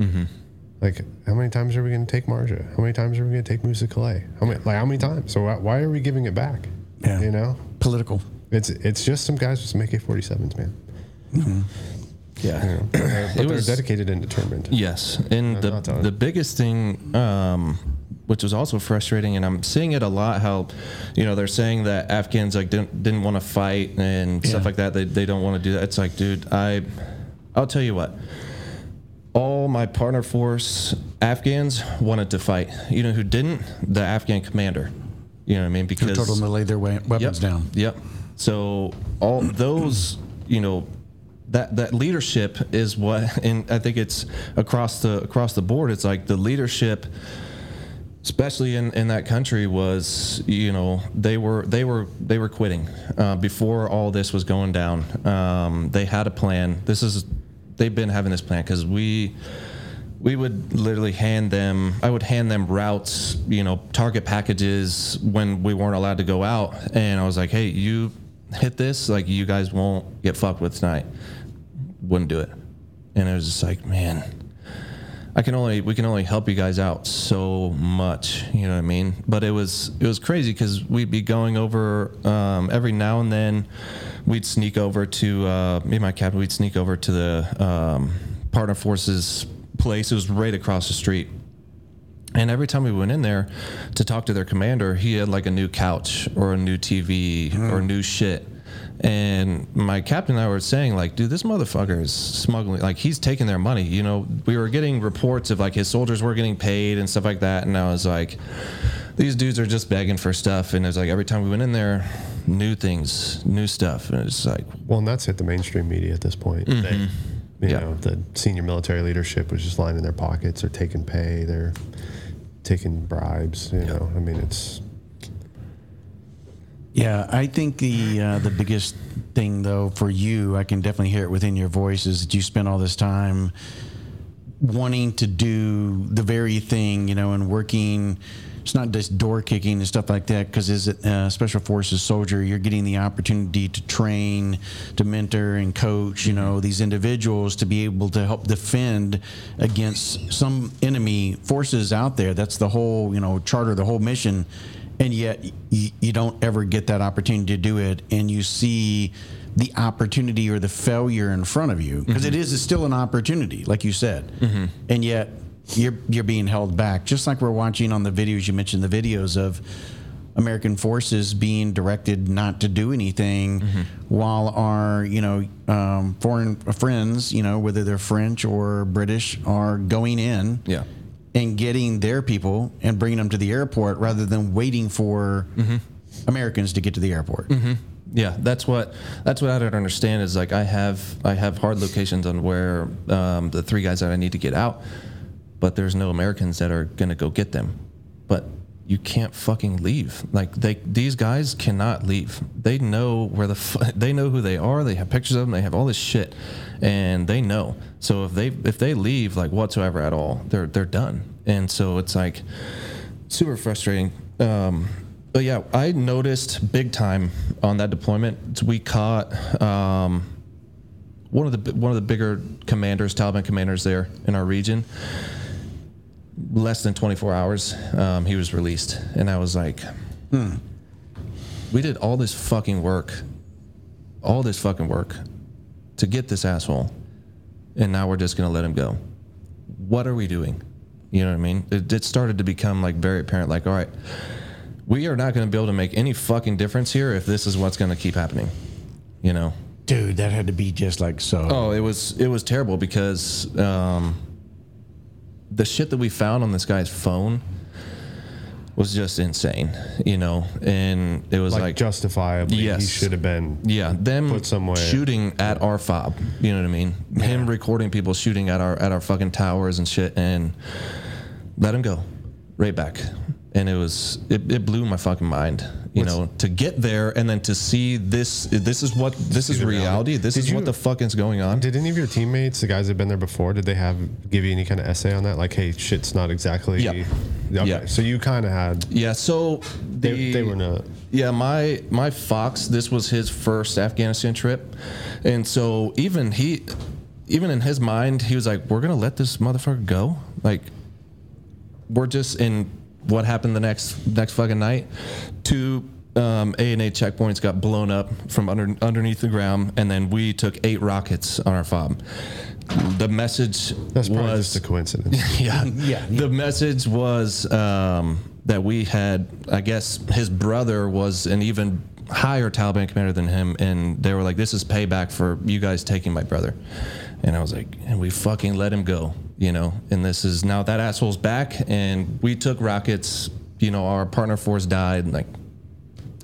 Speaker 2: Like, how many times are we going to take Marja? How many times are we going to take Musa Qala? How many? Like, how many times? So why, why are we giving it back?
Speaker 1: Yeah.
Speaker 2: You know,
Speaker 1: Political.
Speaker 2: it's it's just some guys with some AK-47s, man.
Speaker 3: yeah (clears throat)
Speaker 2: But they're
Speaker 3: was-
Speaker 2: dedicated and determined.
Speaker 3: Yes, and the
Speaker 2: not done.
Speaker 3: the biggest thing, um, which was also frustrating, and I'm seeing it a lot. How, you know, they're saying that Afghans like didn't didn't want to fight and stuff like that. They they don't want to do that. It's like, dude, I, I'll tell you what. All my partner force Afghans wanted to fight. You know who didn't? The Afghan commander. You know what I mean?
Speaker 1: Who
Speaker 3: Because
Speaker 1: told them to lay their weapons
Speaker 3: Yep.
Speaker 1: down.
Speaker 3: Yep. So all those, you know, that that leadership is what, (laughs) and I think it's across the across the board. It's like the leadership, especially in in that country, was you know they were they were they were quitting uh, before all this was going down. Um, they had a plan. This is they've been having this plan because we we would literally hand them i would hand them routes you know target packages when we weren't allowed to go out and i was like hey you hit this like you guys won't get fucked with tonight wouldn't do it and it was just like man i can only we can only help you guys out so much you know what i mean? But it was it was crazy because we'd be going over um, every now and then we'd sneak over to uh, me and my captain we'd sneak over to the um, partner forces place. It was right across the street. And every time we went in there to talk to their commander, he had like a new couch or a new TV or new shit. And my captain and I were saying, like, dude, this motherfucker is smuggling. Like, he's taking their money. You know, we were getting reports of like his soldiers were getting paid and stuff like that. And I was like, these dudes are just begging for stuff. And it was like every time we went in there, new things, new stuff. And it's like,
Speaker 2: Well, and that's hit the mainstream media at this point. They, you
Speaker 3: Mm-hmm. Yeah.
Speaker 2: know, the senior military leadership was just lining their pockets. They're taking pay. They're taking bribes. You know, I mean, it's
Speaker 1: Yeah, I think the uh, the biggest thing though for you, I can definitely hear it within your voice, is that you spent all this time wanting to do the very thing, you know, and working. It's not just door kicking and stuff like that, because as a uh, special forces soldier, you're getting the opportunity to train, to mentor, and coach. You know these individuals to be able to help defend against some enemy forces out there. That's the whole, you know, charter, the whole mission and yet you, you don't ever get that opportunity to do it and you see the opportunity or the failure in front of you because mm-hmm. still an opportunity like you said mm-hmm. and yet you're you're being held back just like we're watching on the videos you mentioned the videos of American forces being directed not to do anything mm-hmm. while our you know um, foreign friends you know whether they're French or British are going in
Speaker 3: yeah
Speaker 1: and getting their people and bringing them to the airport rather than waiting for mm-hmm. Americans to get to the airport.
Speaker 3: Mm-hmm. Yeah, that's what that's what I don't understand is like I have I have hard locations on where um, the three guys that I need to get out, but there's no Americans that are gonna go get them. But you can't fucking leave. Like they, these guys cannot leave. They know where the, fu- (laughs) they know who they are. They have pictures of them. They have all this shit, and they know. So if they, if they leave like whatsoever at all, they're, they're done. And so it's like super frustrating. Um, but yeah, I noticed big time on that deployment. We caught um, one of the one of the bigger commanders, Taliban commanders there in our region less than 24 hours, um, he was released. And I was like, hmm, we did all this fucking work, all this fucking work to get this asshole. And now we're just going to let him go. What are we doing? You know what I mean? It, it started to become like very apparent like, all right, we are not going to be able to make any fucking difference here if this is what's going to keep happening. You know?
Speaker 1: Dude, that had to be just like so.
Speaker 3: Oh, it was it was terrible because um, the shit that we found on this guy's phone was just insane, you know, and it was like, like
Speaker 2: justifiably yes, he should have been
Speaker 3: yeah them put somewhere. shooting at our fob, you know what I mean? Yeah. Him recording people shooting at our at our fucking towers and shit, and let him go right back, and it was it, it blew my fucking mind you What's, know, to get there and then to see this. This is what this is reality. This did is you, what the fuck is going on.
Speaker 2: Did any of your teammates, the guys that have been there before, did they have give you any kind of SA on that? Like, hey, shit's not exactly.
Speaker 3: Yeah.
Speaker 2: Okay. Yeah. So you kind of had.
Speaker 3: Yeah. So
Speaker 2: the, they, they were not.
Speaker 3: Yeah. My my Fox. This was his first Afghanistan trip, and so even he, even in his mind, he was like, "We're gonna let this motherfucker go." Like, we're just in what happened the next next fucking night. Two um, ANA checkpoints got blown up from under, underneath the ground, and then we took eight rockets on our fob. The message
Speaker 2: That's
Speaker 3: was
Speaker 2: just a coincidence. (laughs) (laughs)
Speaker 3: yeah, yeah. The message was um, that we had, I guess, his brother was an even higher Taliban commander than him, and they were like, "This is payback for you guys taking my brother." And I was like, "And we fucking let him go." You know, and this is now that asshole's back, and we took rockets. You know, our partner force died. Like,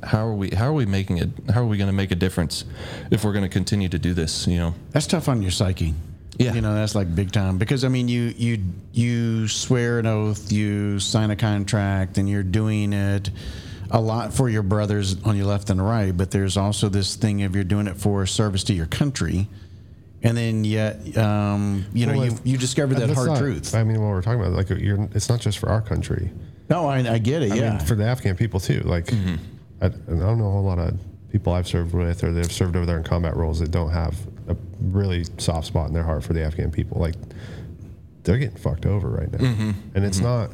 Speaker 3: how are we? How are we making it? How are we going to make a difference if we're going to continue to do this? You know,
Speaker 1: that's tough on your psyche.
Speaker 3: Yeah,
Speaker 1: you know that's like big time because I mean you you you swear an oath, you sign a contract, and you're doing it a lot for your brothers on your left and right. But there's also this thing of you're doing it for service to your country and then yet um, you know well, you, you discover that hard
Speaker 2: not,
Speaker 1: truth.
Speaker 2: I mean, what we're talking about, like it's not just for our country.
Speaker 1: No, I, I get it. I yeah,
Speaker 2: mean, for the Afghan people too. Like, mm-hmm. I, I, don't know a whole lot of people I've served with or they've served over there in combat roles that don't have a really soft spot in their heart for the Afghan people. Like, they're getting fucked over right now, mm-hmm. and it's mm-hmm. not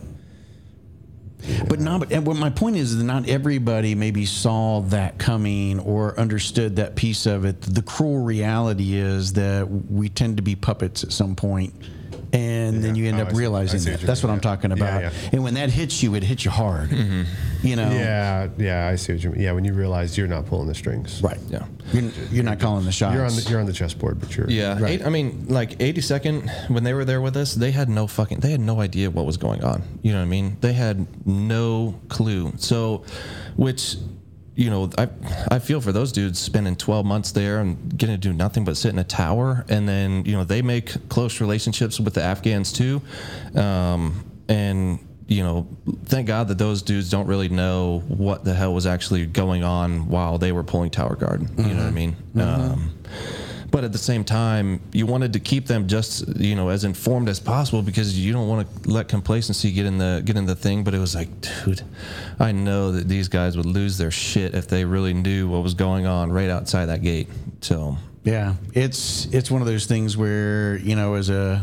Speaker 1: but not. But what my point is that not everybody maybe saw that coming or understood that piece of it. The cruel reality is that we tend to be puppets at some point and yeah. then you end oh, up realizing that. That's what I'm talking about. Yeah, yeah. And when that hits you, it hits you hard. Mm-hmm. You know.
Speaker 2: Yeah, yeah, I see what you mean. Yeah, when you realize you're not pulling the strings.
Speaker 1: Right. Yeah. You're, you're not calling the shots.
Speaker 2: You're on the you're on the chessboard, but you're.
Speaker 3: Yeah. Right. Eight, I mean, like 82nd when they were there with us, they had no fucking, they had no idea what was going on. You know what I mean? They had no clue. So, which you know, I I feel for those dudes spending 12 months there and getting to do nothing but sit in a tower, and then you know they make close relationships with the Afghans too, um, and you know, thank God that those dudes don't really know what the hell was actually going on while they were pulling tower guard. You know what I mean? Um, but at the same time, you wanted to keep them just you know as informed as possible because you don't want to let complacency get in the get in the thing. But it was like, dude, I know that these guys would lose their shit if they really knew what was going on right outside that gate. So
Speaker 1: Yeah, it's it's one of those things where you know, as a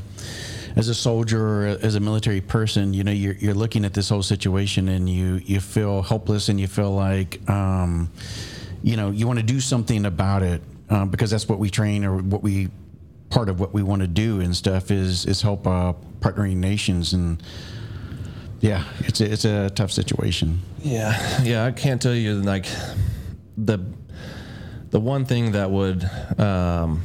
Speaker 1: as a soldier or as a military person, you know, you're you're looking at this whole situation and you you feel helpless and you feel like, um, you know, you want to do something about it um, because that's what we train or what we part of what we want to do and stuff is is help uh, partnering nations and yeah, it's a, it's a tough situation.
Speaker 3: Yeah, yeah, I can't tell you like the the one thing that would um,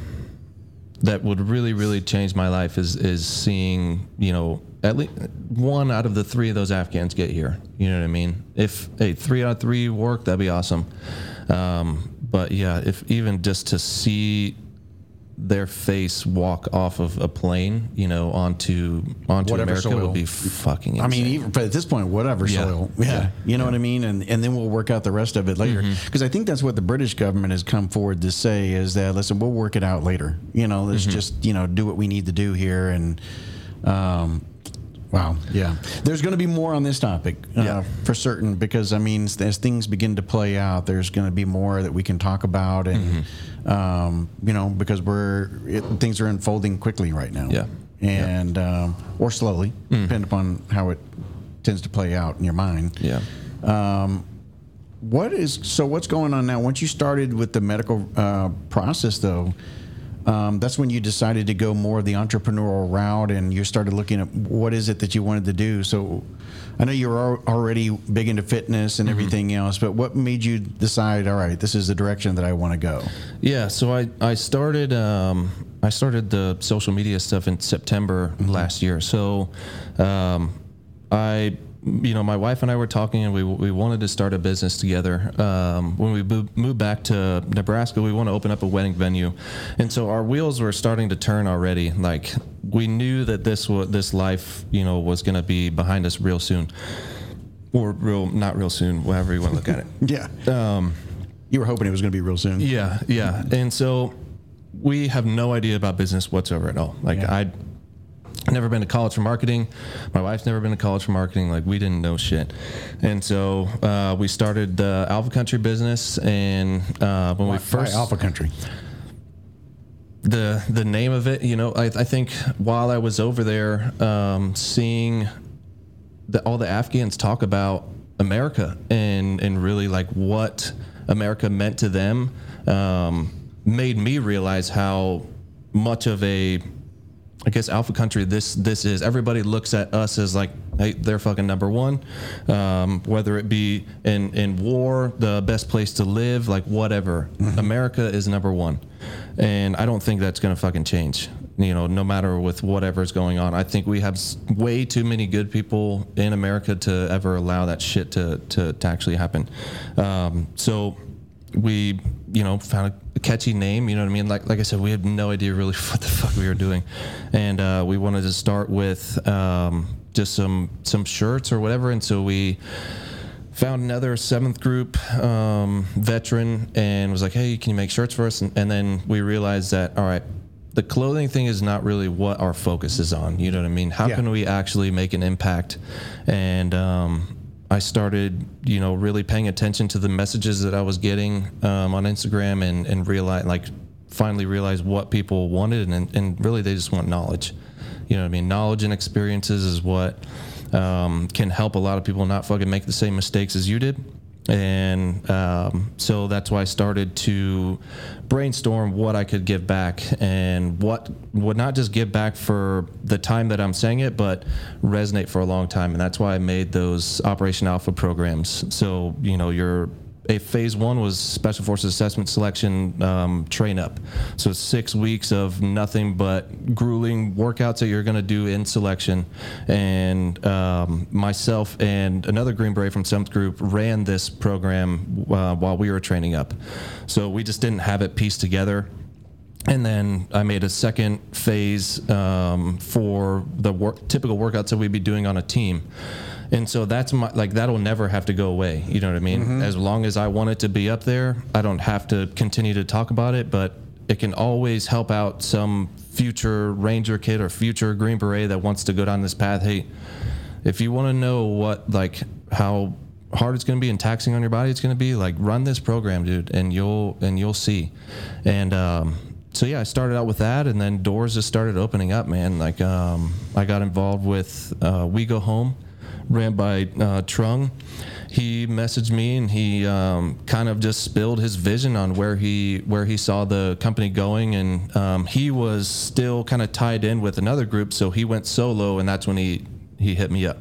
Speaker 3: that would really really change my life is is seeing you know at least one out of the three of those Afghans get here. You know what I mean? If hey three out of three work, that'd be awesome. Um, but yeah, if even just to see their face walk off of a plane, you know, onto onto
Speaker 1: Whatever
Speaker 3: America
Speaker 1: soil.
Speaker 3: would be fucking. Insane.
Speaker 1: I mean, even but at this point, whatever
Speaker 3: Yeah.
Speaker 1: soil, yeah,
Speaker 3: Yeah.
Speaker 1: you know what I mean, and and then we'll work out the rest of it later. Because I think that's what the British government has come forward to say is that listen, we'll work it out later. You know, let's just you know do what we need to do here, and um, wow, yeah, there's going to be more on this topic uh,
Speaker 3: Yeah.
Speaker 1: for certain. Because I mean, as things begin to play out, there's going to be more that we can talk about, and um, you know, because we're it, things are unfolding quickly right now
Speaker 3: Yeah.
Speaker 1: and um, or slowly, depending upon how it tends to play out in your mind.
Speaker 3: yeah.
Speaker 1: What is so? What's going on now? Once you started with the medical uh, process, though, um, that's when you decided to go more of the entrepreneurial route, and you started looking at what is it that you wanted to do. So, I know you were al- already big into fitness and everything else, but what made you decide? All right, this is the direction that I want to go.
Speaker 3: Yeah, so I I started um, I started the social media stuff in September last year. So um, I you know my wife and I were talking and we we wanted to start a business together. Um, when we moved, back to Nebraska, we want to open up a wedding venue, and so our wheels were starting to turn already. Like we knew that this was this life you know was going to be behind us real soon. Or real, not real soon, whatever you want to look at it. (laughs)
Speaker 1: Yeah. you were hoping it was going to be real soon.
Speaker 3: Yeah, yeah. And so we have no idea about business whatsoever at all. Like
Speaker 1: Yeah.
Speaker 3: I'd never been to college for marketing. My wife's never been to college for marketing. Like we didn't know shit. And so uh, we started the Alpha Country business. And uh, when we first
Speaker 1: why Alpha Country.
Speaker 3: the the name of it, you know, I, I think while I was over there, um, seeing the, all the Afghans talk about America and and really like what America meant to them, um, made me realize how much of a I guess alpha country this this is everybody looks at us as like hey they're fucking number one. Um, whether it be in in war the best place to live like whatever America is number one. And I don't think that's gonna fucking change you know no matter with whatever's going on. I think we have s- way too many good people in America to ever allow that shit to to, to actually happen. Um, so we you know found a catchy name you know what i mean? Like like i said we had no idea really (laughs) what the fuck we were doing. And uh, we wanted to start with um, just some some shirts or whatever. And so we found another seventh group um, veteran and was like hey can you make shirts for us? And, and then we realized that all right the clothing thing is not really what our focus is on. You know what i mean? How
Speaker 1: Yeah.
Speaker 3: can we actually make an impact? And um, I started, you know, really paying attention to the messages that I was getting um, on Instagram and and realize, like, finally realized what people wanted, and and really they just want knowledge. You know I mean? Knowledge and experiences is what um, can help a lot of people not fucking make the same mistakes as you did. And um, so that's why I started to brainstorm what I could give back and what would not just give back for the time that I'm saying it, but resonate for a long time. And that's why I made those Operation Alpha programs. So, you know, your a phase one was special forces assessment selection um, train up. So six weeks of nothing but grueling workouts that you're going to do in selection. And um, myself and another green beret from 7th group ran this program uh, while we were training up. So we just didn't have it pieced together. And then I made a second phase um, for the work, typical workouts that we'd be doing on a team. And so that's my like that'll never have to go away. You know what I mean? As long as I want it to be up there, I don't have to continue to talk about it, but it can always help out some future ranger kid or future green beret that wants to go down this path. Hey, if you want to know what like how hard it's going to be and taxing on your body it's going to be like run this program dude and you'll and you'll see and um so yeah i started out with that and then doors just started opening up man like um i got involved with uh we go home ran by uh trung. He messaged me and he um, kind of just spilled his vision on where he where he saw the company going. And um, he was still kind of tied in with another group so he went solo and that's when he he hit me up.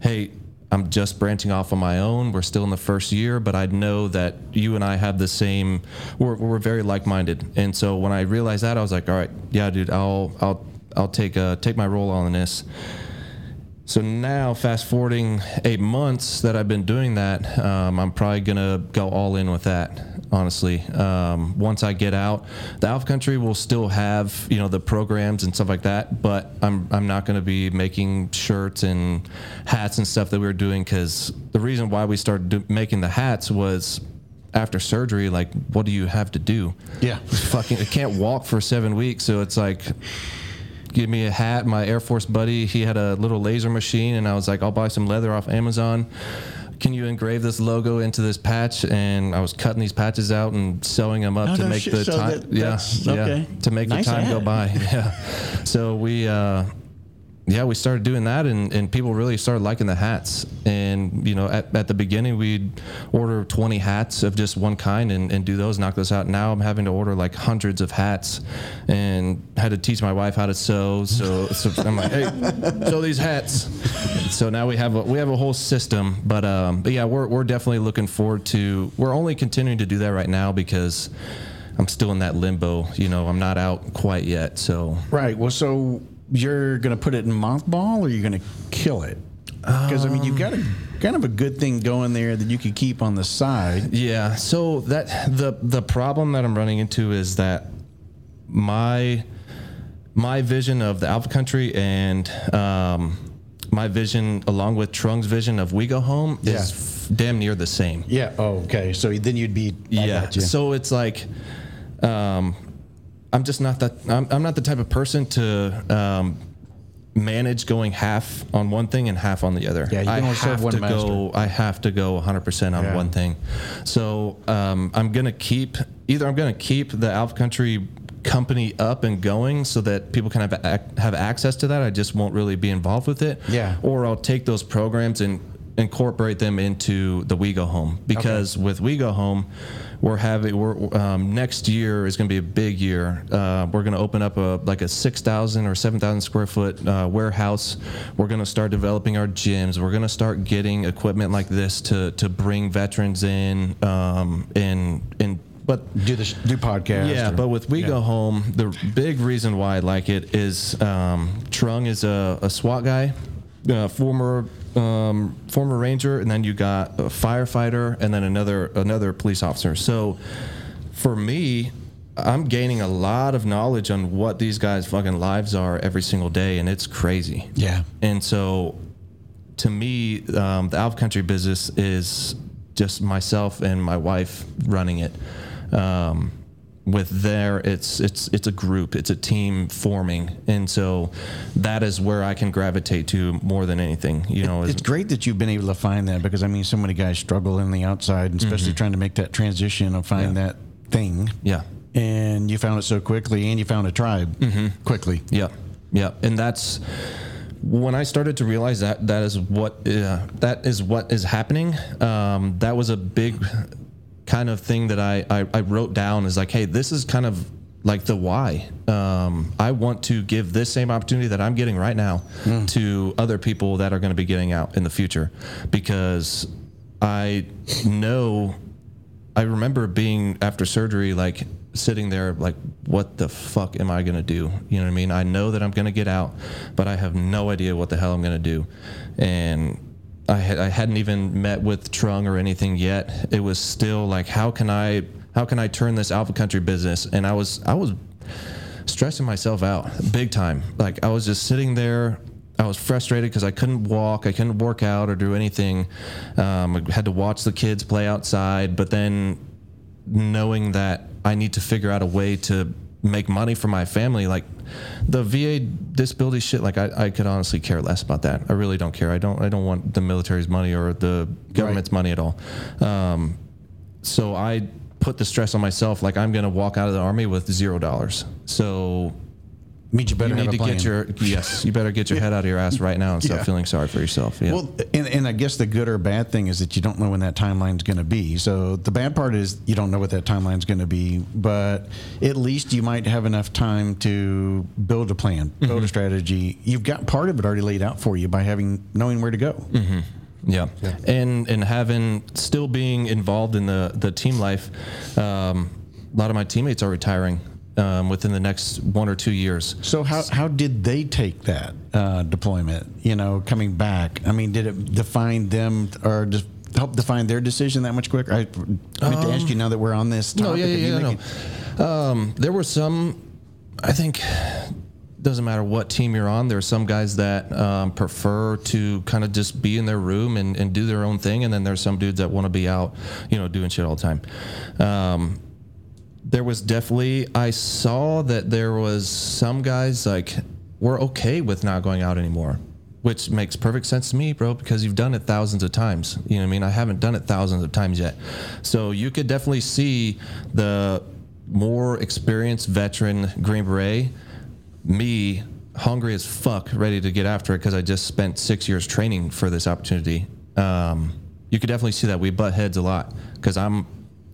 Speaker 3: Hey i'm just branching off on my own. We're still in the first year but i know that you and i have the same we're, we're very like-minded. And so when i realized that i was like all right yeah dude i'll i'll i'll take uh take my role on this so now, fast forwarding eight months that I've been doing that, um, I'm probably gonna go all in with that. Honestly, um, once I get out, the Alpha Country will still have you know the programs and stuff like that, but I'm I'm not gonna be making shirts and hats and stuff that we were doing because the reason why we started do- making the hats was after surgery. Like, what do you have to do?
Speaker 1: Yeah.
Speaker 3: fucking I can't walk for seven weeks, so it's like give me a hat. My Air Force buddy, he had a little laser machine, and I was like, I'll buy some leather off Amazon. Can you engrave this logo into this patch? And I was cutting these patches out and sewing them up
Speaker 1: Oh,
Speaker 3: to
Speaker 1: no
Speaker 3: make
Speaker 1: shit.
Speaker 3: the
Speaker 1: So
Speaker 3: time.
Speaker 1: that-
Speaker 3: yeah, yeah,
Speaker 1: okay.
Speaker 3: to make
Speaker 1: Nice
Speaker 3: the time go by. (laughs) Yeah. So we. Uh, yeah, we started doing that, and, and people really started liking the hats. And you know, at, at the beginning, we'd order 20 hats of just one kind and, and do those, knock those out. Now I'm having to order like hundreds of hats, and had to teach my wife how to sew. So, so I'm like, hey, sew these hats. So now we have a, we have a whole system. But um, but yeah, we're we're definitely looking forward to. We're only continuing to do that right now because. I'm still in that limbo, you know. I'm not out quite yet, so
Speaker 1: Right. Well, so you're going to put it in mothball, or you're going to kill it? Because I mean, you've got a kind of a good thing going there that you could keep on the side.
Speaker 3: Yeah. So that the the problem that I'm running into is that my my vision of the Alpha Country and um, my vision, along with Trung's vision of We Go Home, is
Speaker 1: Yeah.
Speaker 3: f- damn near the same.
Speaker 1: Yeah. Oh, okay. So then you'd be. I
Speaker 3: yeah.
Speaker 1: you.
Speaker 3: So it's like, um, I'm just not that. I'm, I'm not the type of person to. Um, manage going half on one thing and half on the other.
Speaker 1: Yeah, you can
Speaker 3: I
Speaker 1: only
Speaker 3: have
Speaker 1: one
Speaker 3: to go. I have to go 100% on
Speaker 1: Yeah.
Speaker 3: one thing. So um, I'm gonna keep either I'm gonna keep the Alpha Country company up and going so that people can have ac- have access to that. I just won't really be involved with it.
Speaker 1: Yeah.
Speaker 3: Or I'll take those programs and incorporate them into the We Go Home because with We Go Home. We're having we're um, next year is going to be a big year. Uh, we're going to open up a like a six thousand or seven thousand square foot uh, warehouse. We're going to start developing our gyms. We're going to start getting equipment like this to to bring veterans in um, and and but
Speaker 1: do this. Do podcast.
Speaker 3: yeah,
Speaker 1: or-
Speaker 3: but with We
Speaker 1: yeah.
Speaker 3: Go Home, the big reason why I like it is um, Trung is a, a SWAT guy, uh, former um, former ranger, and then you got a firefighter, and then another another police officer. So for me, I'm gaining a lot of knowledge on what these guys' fucking lives are every single day, and it's crazy.
Speaker 1: Yeah.
Speaker 3: And so, to me, um, the Alpha Country business is just myself and my wife running it. Um, with there, it's it's it's a group, it's a team forming, and so that is where I can gravitate to more than anything. You know, is,
Speaker 1: It's great that you've been able to find that because I mean, so many guys struggle in the outside, especially trying to make that transition of find that thing.
Speaker 3: yeah,
Speaker 1: And you found it so quickly, and you found a tribe mm-hmm. quickly.
Speaker 3: Yeah, yeah, and that's when I started to realize that that is what uh, that is what is happening. Um, that was a big kind of thing that I, I I wrote down is like, hey, this is kind of like the why. Um, I want to give this same opportunity that I'm getting right now to other people that are going to be getting out in the future, because I know I remember being after surgery, like sitting there, like, what the fuck am I gonna do? You know what I mean? I know that I'm gonna get out, but I have no idea what the hell I'm gonna do. And I, had, I hadn't even met with Trung or anything yet. It was still like, how can I, how can I turn this Alpha Country business? And I was, I was stressing myself out big time. Like I was just sitting there. I was frustrated because I couldn't walk, I couldn't work out or do anything. Um, I had to watch the kids play outside, but then knowing that I need to figure out a way to make money for my family, like the VA disability shit, like I, I could honestly care less about that. I really don't care. I don't I don't want the military's money or the government's money at all. Um, so I put the stress on myself, like I'm gonna walk out of the army with zero dollars. So
Speaker 1: Means you better
Speaker 3: you need to get your yes, you better get your head out of your ass right now and stop
Speaker 1: Yeah.
Speaker 3: feeling sorry for yourself. Yeah.
Speaker 1: Well, and, and I guess the good or bad thing is that you don't know when that timeline's going to be. So the bad part is you don't know what that timeline's going to be, but at least you might have enough time to build a plan, build
Speaker 3: Mm-hmm.
Speaker 1: a strategy. You've got part of it already laid out for you by having knowing where to go.
Speaker 3: Mm-hmm. Yeah. and and having still being involved in the the team life, um, a lot of my teammates are retiring um, within the next one or two years.
Speaker 1: So how, how did they take that uh, deployment? You know, coming back. I mean, did it define them or just help define their decision that much quicker? I meant to ask you now that we're on this. Topic.
Speaker 3: No, yeah, yeah, yeah. No. Um, there were some. I think doesn't matter what team you're on. There are some guys that um, prefer to kind of just be in their room and, and do their own thing, and then there's some dudes that want to be out, you know, doing shit all the time. Um, there was definitely I saw that there was some guys like were okay with not going out anymore, which makes perfect sense to me, bro, because you've done it thousands of times. You know what I mean? I haven't done it thousands of times yet. So you could definitely see the more experienced veteran Green Beret, me hungry as fuck, ready to get after it because I just spent six years training for this opportunity. Um, you could definitely see that we butt heads a lot because I'm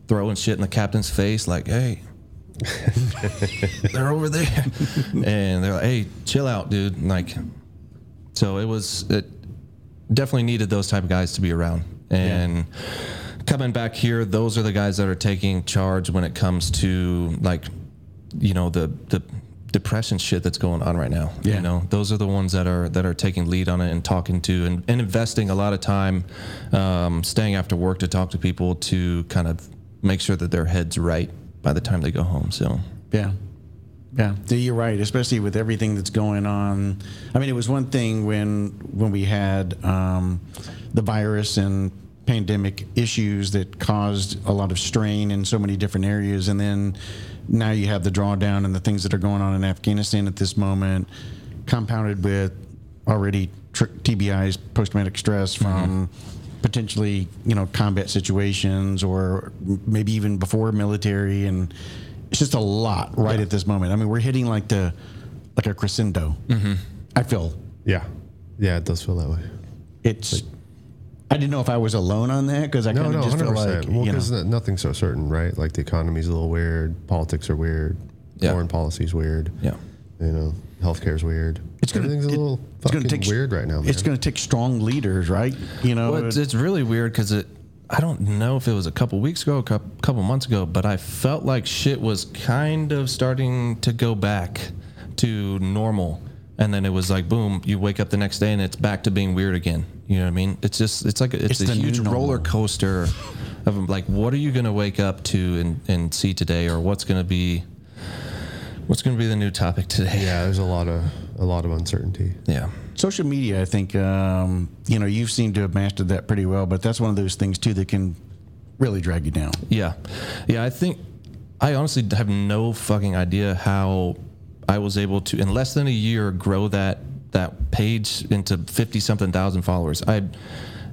Speaker 3: throwing shit in the captain's face like, hey, they're over there. and they're like, hey, chill out, dude. And like, so it was, it definitely needed those type of guys to be around. And coming back here, those are the guys that are taking charge when it comes to like, you know, the, the, depression shit that's going on right now
Speaker 1: Yeah.
Speaker 3: you know those are the ones that are that are taking lead on it and talking to and, and investing a lot of time um, staying after work to talk to people to kind of make sure that their head's right by the time they go home so
Speaker 1: Yeah. Yeah, you're right, especially with everything that's going on. I mean, it was one thing when when we had um, the virus and pandemic issues that caused a lot of strain in so many different areas, and then now you have the drawdown and the things that are going on in Afghanistan at this moment, compounded with already tr- TBI's post traumatic stress from potentially you know combat situations or maybe even before military and it's just a lot right at this moment. I mean, we're hitting like the like a crescendo. Mm-hmm. I feel
Speaker 2: Yeah. Yeah, it does feel that way.
Speaker 1: it's. I didn't know if I was alone on that because I
Speaker 2: No,
Speaker 1: kind of
Speaker 2: no,
Speaker 1: just
Speaker 2: hundred
Speaker 1: feel like.
Speaker 2: Well, because nothing's so certain, right? Like the economy's a little weird, politics are weird,
Speaker 3: Yeah.
Speaker 2: foreign policy's weird.
Speaker 3: yeah
Speaker 2: You know, healthcare's weird.
Speaker 1: it's gonna
Speaker 2: Everything's a
Speaker 1: it-
Speaker 2: little
Speaker 1: it's gonna
Speaker 2: fucking
Speaker 1: take
Speaker 2: weird right now, man.
Speaker 1: It's going to take strong leaders, right? You know,
Speaker 3: Well, it's, it's really weird because it. I don't know if it was a couple weeks ago, a cou- couple months ago, but I felt like shit was kind of starting to go back to normal, and then it was like boom, you wake up the next day and it's back to being weird again. You know what I mean? It's just it's like a, it's,
Speaker 1: It's
Speaker 3: a huge roller coaster of like what are you gonna wake up to and, and see today, or what's gonna be what's gonna be the new topic today?
Speaker 2: yeah, there's a lot of a lot of uncertainty.
Speaker 3: Yeah.
Speaker 1: social media. I think um, you know you've seemed to have mastered that pretty well, but that's one of those things too that can really drag you down.
Speaker 3: Yeah, yeah. I think I honestly have no fucking idea how I was able to, in less than a year, grow that that page into fifty something thousand followers. I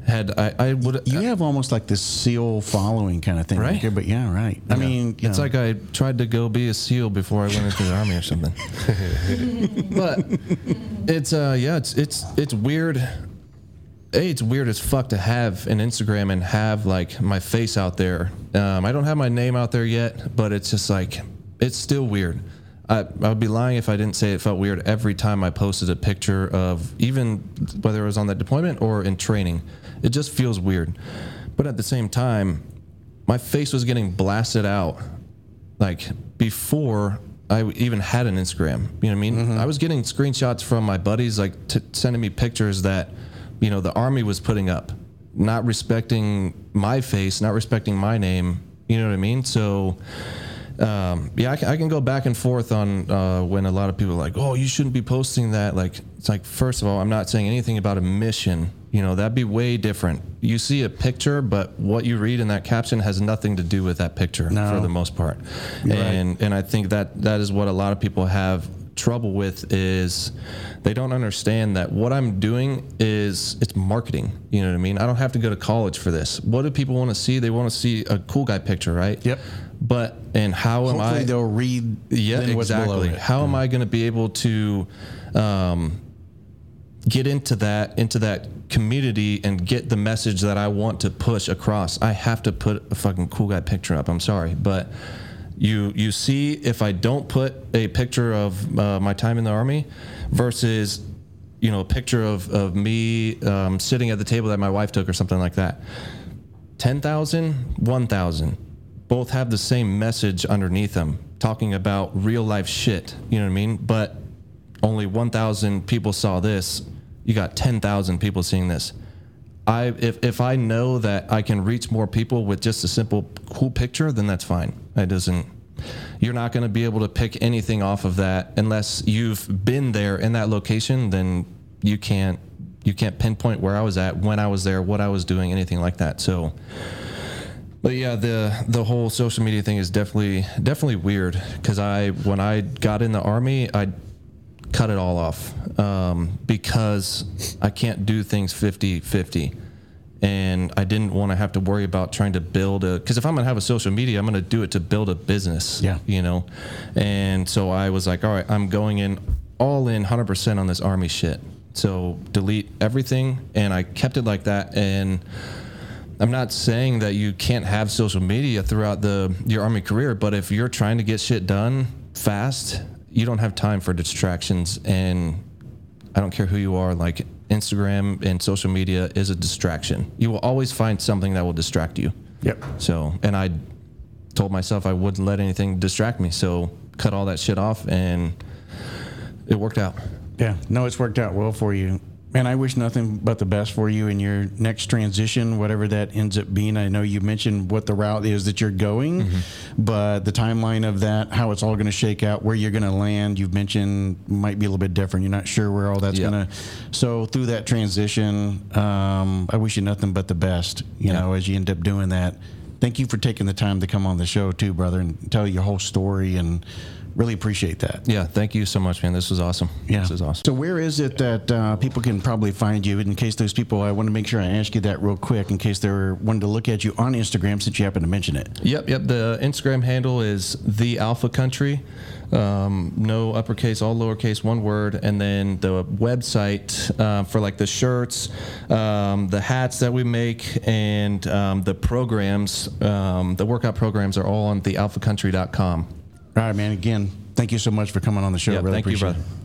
Speaker 3: had I, I would
Speaker 1: You have almost like this seal following kind of thing,
Speaker 3: Right.
Speaker 1: here, but yeah, right. I mean, you
Speaker 3: it's
Speaker 1: know,
Speaker 3: like I tried to go be a SEAL before I went into the army or something. (laughs) but it's uh yeah, it's it's it's weird. A, it's weird as fuck to have an Instagram and have like my face out there. Um, I don't have my name out there yet, but it's just like it's still weird. I, I would be lying if I didn't say it felt weird every time I posted a picture of even whether it was on that deployment or in training. It just feels weird. But at the same time, my face was getting blasted out like before I even had an Instagram. You know what I mean? Mm-hmm. I was getting screenshots from my buddies, like t- sending me pictures that, you know, the army was putting up, not respecting my face, not respecting my name. You know what I mean? So um, yeah, I can, I can go back and forth on uh, when a lot of people are like, oh, you shouldn't be posting that. Like, it's like, first of all, I'm not saying anything about a mission. You know, that'd be way different. You see a picture, but what you read in that caption has nothing to do with that picture
Speaker 1: No.
Speaker 3: for the most part.
Speaker 1: You're right.
Speaker 3: and and I think that that is what a lot of people have trouble with is they don't understand that what I'm doing is it's marketing. You know what I mean? I don't have to go to college for this. What do people want to see? They want to see a cool guy picture, right?
Speaker 1: Yep.
Speaker 3: But and how am
Speaker 1: Hopefully
Speaker 3: I?
Speaker 1: they'll read
Speaker 3: Yeah,
Speaker 1: then what's below
Speaker 3: exactly. How am I going to be able to um, get into that into that community and get the message that I want to push across? I have to put a fucking cool guy picture up. I'm sorry, but you you see if I don't put a picture of uh, my time in the army versus you know a picture of of me um, sitting at the table that my wife took or something like that. 10,000, 1,000 both have the same message underneath them talking about real life shit. You know what I mean? But only 1,000 people saw this. You got 10,000 people seeing this. I if, if I know that I can reach more people with just a simple cool picture, then that's fine. It doesn't you're not going to be able to pick anything off of that unless you've been there in that location, then you can't you can't pinpoint where I was at, when I was there, what I was doing, anything like that. So but yeah, the the whole social media thing is definitely definitely weird because I when I got in the army, I cut it all off um, because I can't do things 50 50. And I didn't want to have to worry about trying to build a because if I'm gonna have a social media, I'm gonna do it to build a business.
Speaker 1: Yeah.
Speaker 3: You know, and so I was like, all right, I'm going in all in 100% on this army shit. So delete everything, and I kept it like that. And I'm not saying that you can't have social media throughout the your army career, but if you're trying to get shit done fast, you don't have time for distractions and I don't care who you are, like Instagram and social media is a distraction. You will always find something that will distract you.
Speaker 1: Yep.
Speaker 3: So, and I told myself I wouldn't let anything distract me, so cut all that shit off and it worked out.
Speaker 1: Yeah, no, it's worked out well for you. Man, I wish nothing but the best for you in your next transition, whatever that ends up being. I know you mentioned what the route is that you're going, but the timeline of that, how it's all going to shake out, where you're going to land, you've mentioned might be a little bit different. You're not sure where all that's
Speaker 3: Yeah.
Speaker 1: going to. So through that transition, um, I wish you nothing but the best. You
Speaker 3: Yeah.
Speaker 1: know, as you end up doing that. Thank you for taking the time to come on the show too, brother, and tell your whole story and really appreciate that.
Speaker 3: Yeah, thank you so much, man. This was awesome.
Speaker 1: Yeah.
Speaker 3: This is awesome.
Speaker 1: So where is it that uh, people can probably find you? In case those people, I want to make sure I ask you that real quick, in case they're wanting to look at you on Instagram, since you happen to mention it.
Speaker 3: Yep, yep. The Instagram handle is the Alpha Country. Um, no uppercase, all lowercase, one word, and then the website uh, for like the shirts, um, the hats that we make, and um, the programs, um, the workout programs are all on thealphacountry.com.
Speaker 1: All right, man. Again, thank you so much for coming on the show.
Speaker 3: Yeah,
Speaker 1: really
Speaker 3: thank you,
Speaker 1: appreciate
Speaker 3: brother.
Speaker 1: it.